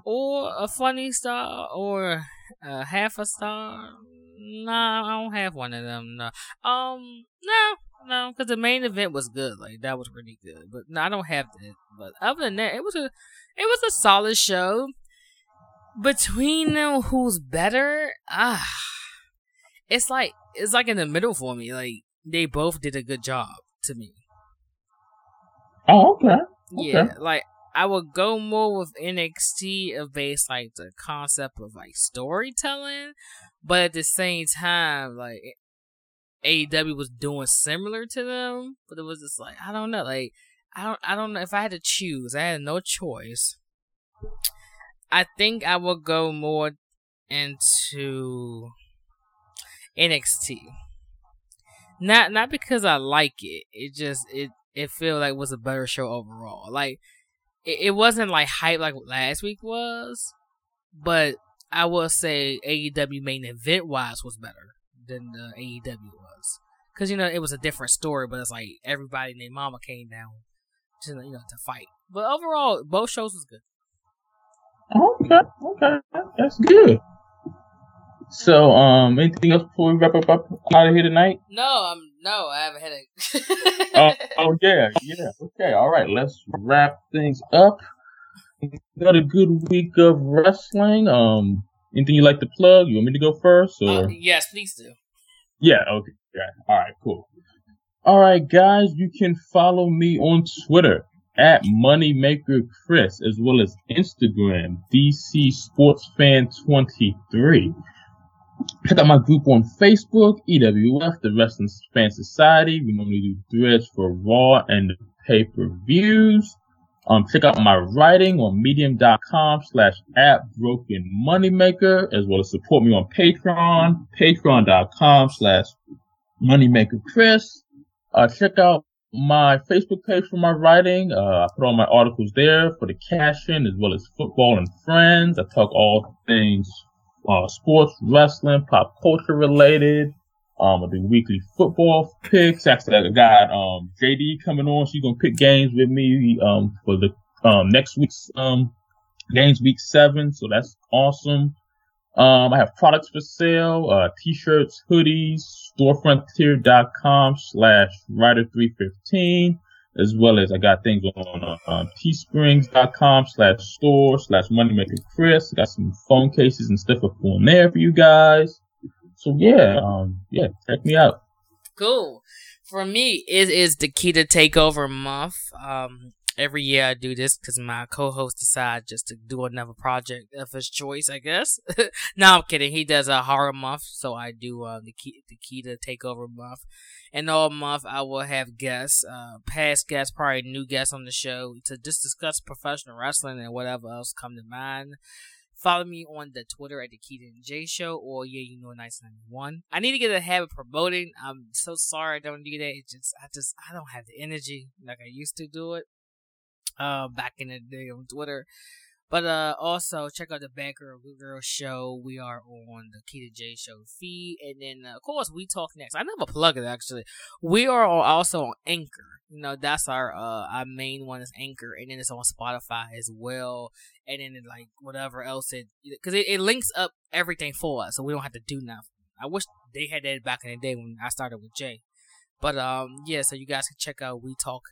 or a funny star or a half a star. Nah, I don't have one of them. No. Um, no, no, because the main event was good. Like that was really good. But no, I don't have that. But other than that, it was a, it was a solid show between them who's better ah it's like it's like in the middle for me like they both did a good job to me oh okay, yeah like i would go more with nxt of base like the concept of like storytelling but at the same time like AEW was doing similar to them but it was just like i don't know like i don't i don't know if i had to choose i had no choice I think I will go more into NXT. Not not because I like it. It just it it feel like it was a better show overall. Like it, it wasn't like hype like last week was, but I will say AEW main event wise was better than the AEW was. Cause you know it was a different story, but it's like everybody named Mama came down to you know to fight. But overall, both shows was good. Okay, okay, that's good. So, um, anything else before we wrap up, up out of here tonight? No, um, no, I have a headache. oh, oh yeah, yeah. Okay, all right. Let's wrap things up. Got a good week of wrestling. Um, anything you like to plug? You want me to go first, or uh, yes, please do. Yeah. Okay. Yeah. All right. Cool. All right, guys. You can follow me on Twitter at Moneymaker Chris, as well as Instagram, DC Sports Fan 23. Check out my group on Facebook, EWF, the Wrestling Fan Society. We normally do threads for Raw and pay-per-views. Um, check out my writing on medium.com slash at broken moneymaker, as well as support me on Patreon, patreon.com slash moneymaker Chris. Uh, check out my Facebook page for my writing. Uh, I put all my articles there for the cash in as well as football and friends. I talk all things uh, sports, wrestling, pop culture related. Um, I do weekly football picks. Actually, I got um, JD coming on. She's gonna pick games with me um, for the um, next week's um, games, week seven. So that's awesome. Um, I have products for sale, uh, t-shirts, hoodies, storefrontier.com slash writer315, as well as I got things on, uh, um, teesprings.com slash store slash moneymaker Chris. Got some phone cases and stuff up on there for you guys. So yeah, um, yeah, check me out. Cool. For me, it is the key to takeover month. Um, every year I do this because my co-host decides just to do another project of his choice, I guess. no, I'm kidding. He does a horror month, so I do uh, the key the key to takeover month. And all month I will have guests, uh, past guests, probably new guests on the show to just discuss professional wrestling and whatever else come to mind. Follow me on the Twitter at the Keda J Show or yeah, you know, nice ninety one. I need to get a habit promoting. I'm so sorry I don't do that. It just I just I don't have the energy like I used to do it uh, back in the day on Twitter. But uh, also check out the Bad Girl Good Girl show. We are on the Keda J Show feed, and then uh, of course we talk next. I never plug it actually. We are also on Anchor. You know that's our uh our main one is Anchor, and then it's on Spotify as well, and then like whatever else it because it, it links up everything for us, so we don't have to do nothing. I wish they had that back in the day when I started with Jay. But um yeah, so you guys can check out We Talk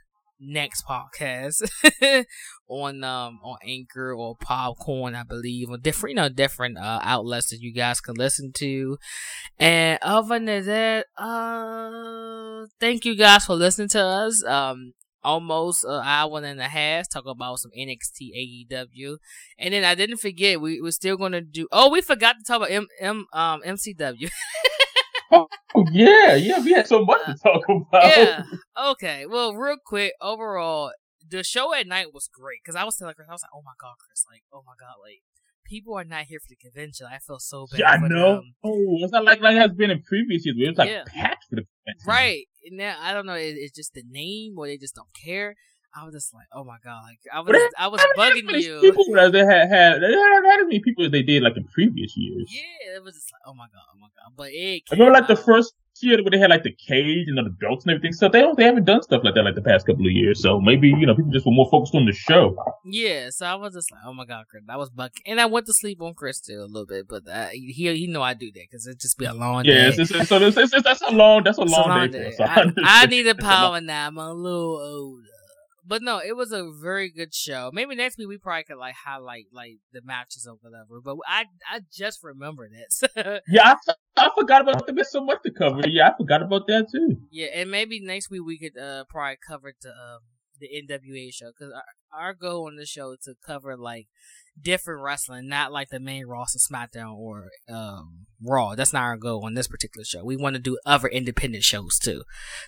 next podcast on um on Anchor or Popcorn, I believe, or different you know different uh, outlets that you guys can listen to. And other than that, uh, thank you guys for listening to us. Um, almost an hour and a half talk about some NXT AEW, and then I didn't forget we we're still gonna do. Oh, we forgot to talk about M M um MCW. oh yeah, yeah, we had so much to uh, talk about. Yeah. Okay. Well, real quick, overall, the show at night was great because I was telling Chris, I was like, "Oh my god, Chris! Like, oh my god, like." People are not here for the convention. I feel so bad. Yeah, I know. Them. Oh, it's not like like it has been in previous years. It was like yeah. packed for the convention. Right. Now I don't know. It, it's just the name, or they just don't care. I was just like, oh my god, like I was, I was bugging you. People that they had had, they had had as many people as they did like in previous years. Yeah, it was just like, oh my god, oh my god. But it. I remember like the first year where they had like the cage and the belts and everything. So they don't, they haven't done stuff like that like the past couple of years. So maybe you know people just were more focused on the show. Yeah, so I was just like, oh my god, Chris, I was bugging, and I went to sleep on Chris too a little bit, but uh, he he know I do that because it just be a long yeah, day. Yeah, so that's a long that's a long, a long, day. day. I, I need a power now. I'm a little older but no, it was a very good show. Maybe next week we probably could like highlight like the matches or whatever. But I I just remember this. yeah, I, I forgot about the so much to cover. Yeah, I forgot about that too. Yeah, and maybe next week we could uh probably cover the um, the NWA show because our, our goal on the show is to cover like different wrestling, not like the main Ross or SmackDown or um, Raw. That's not our goal on this particular show. We want to do other independent shows too.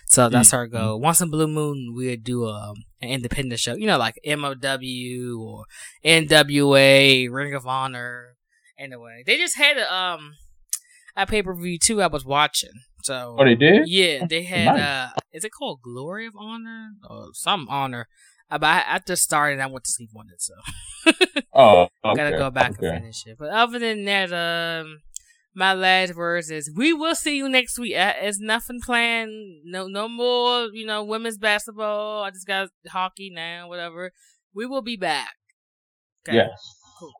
So that's mm-hmm. our goal. Once in Blue Moon, we'll do um, an independent show, you know, like MOW or NWA, Ring of Honor. Anyway, they just had a um a pay per view too. I was watching. So oh, they did. Yeah, they had. Nice. uh Is it called Glory of Honor or some honor? Uh, but I, I just started. I went to sleep on it, so. oh, okay. gotta go back okay. and finish it. But other than that, um, my last words is: We will see you next week. It's nothing planned. No, no more. You know, women's basketball. I just got hockey now. Whatever. We will be back. Okay? Yes. Cool.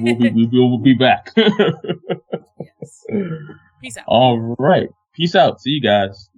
we'll be, we will be back. yes. Peace out. All right. Peace out. See you guys.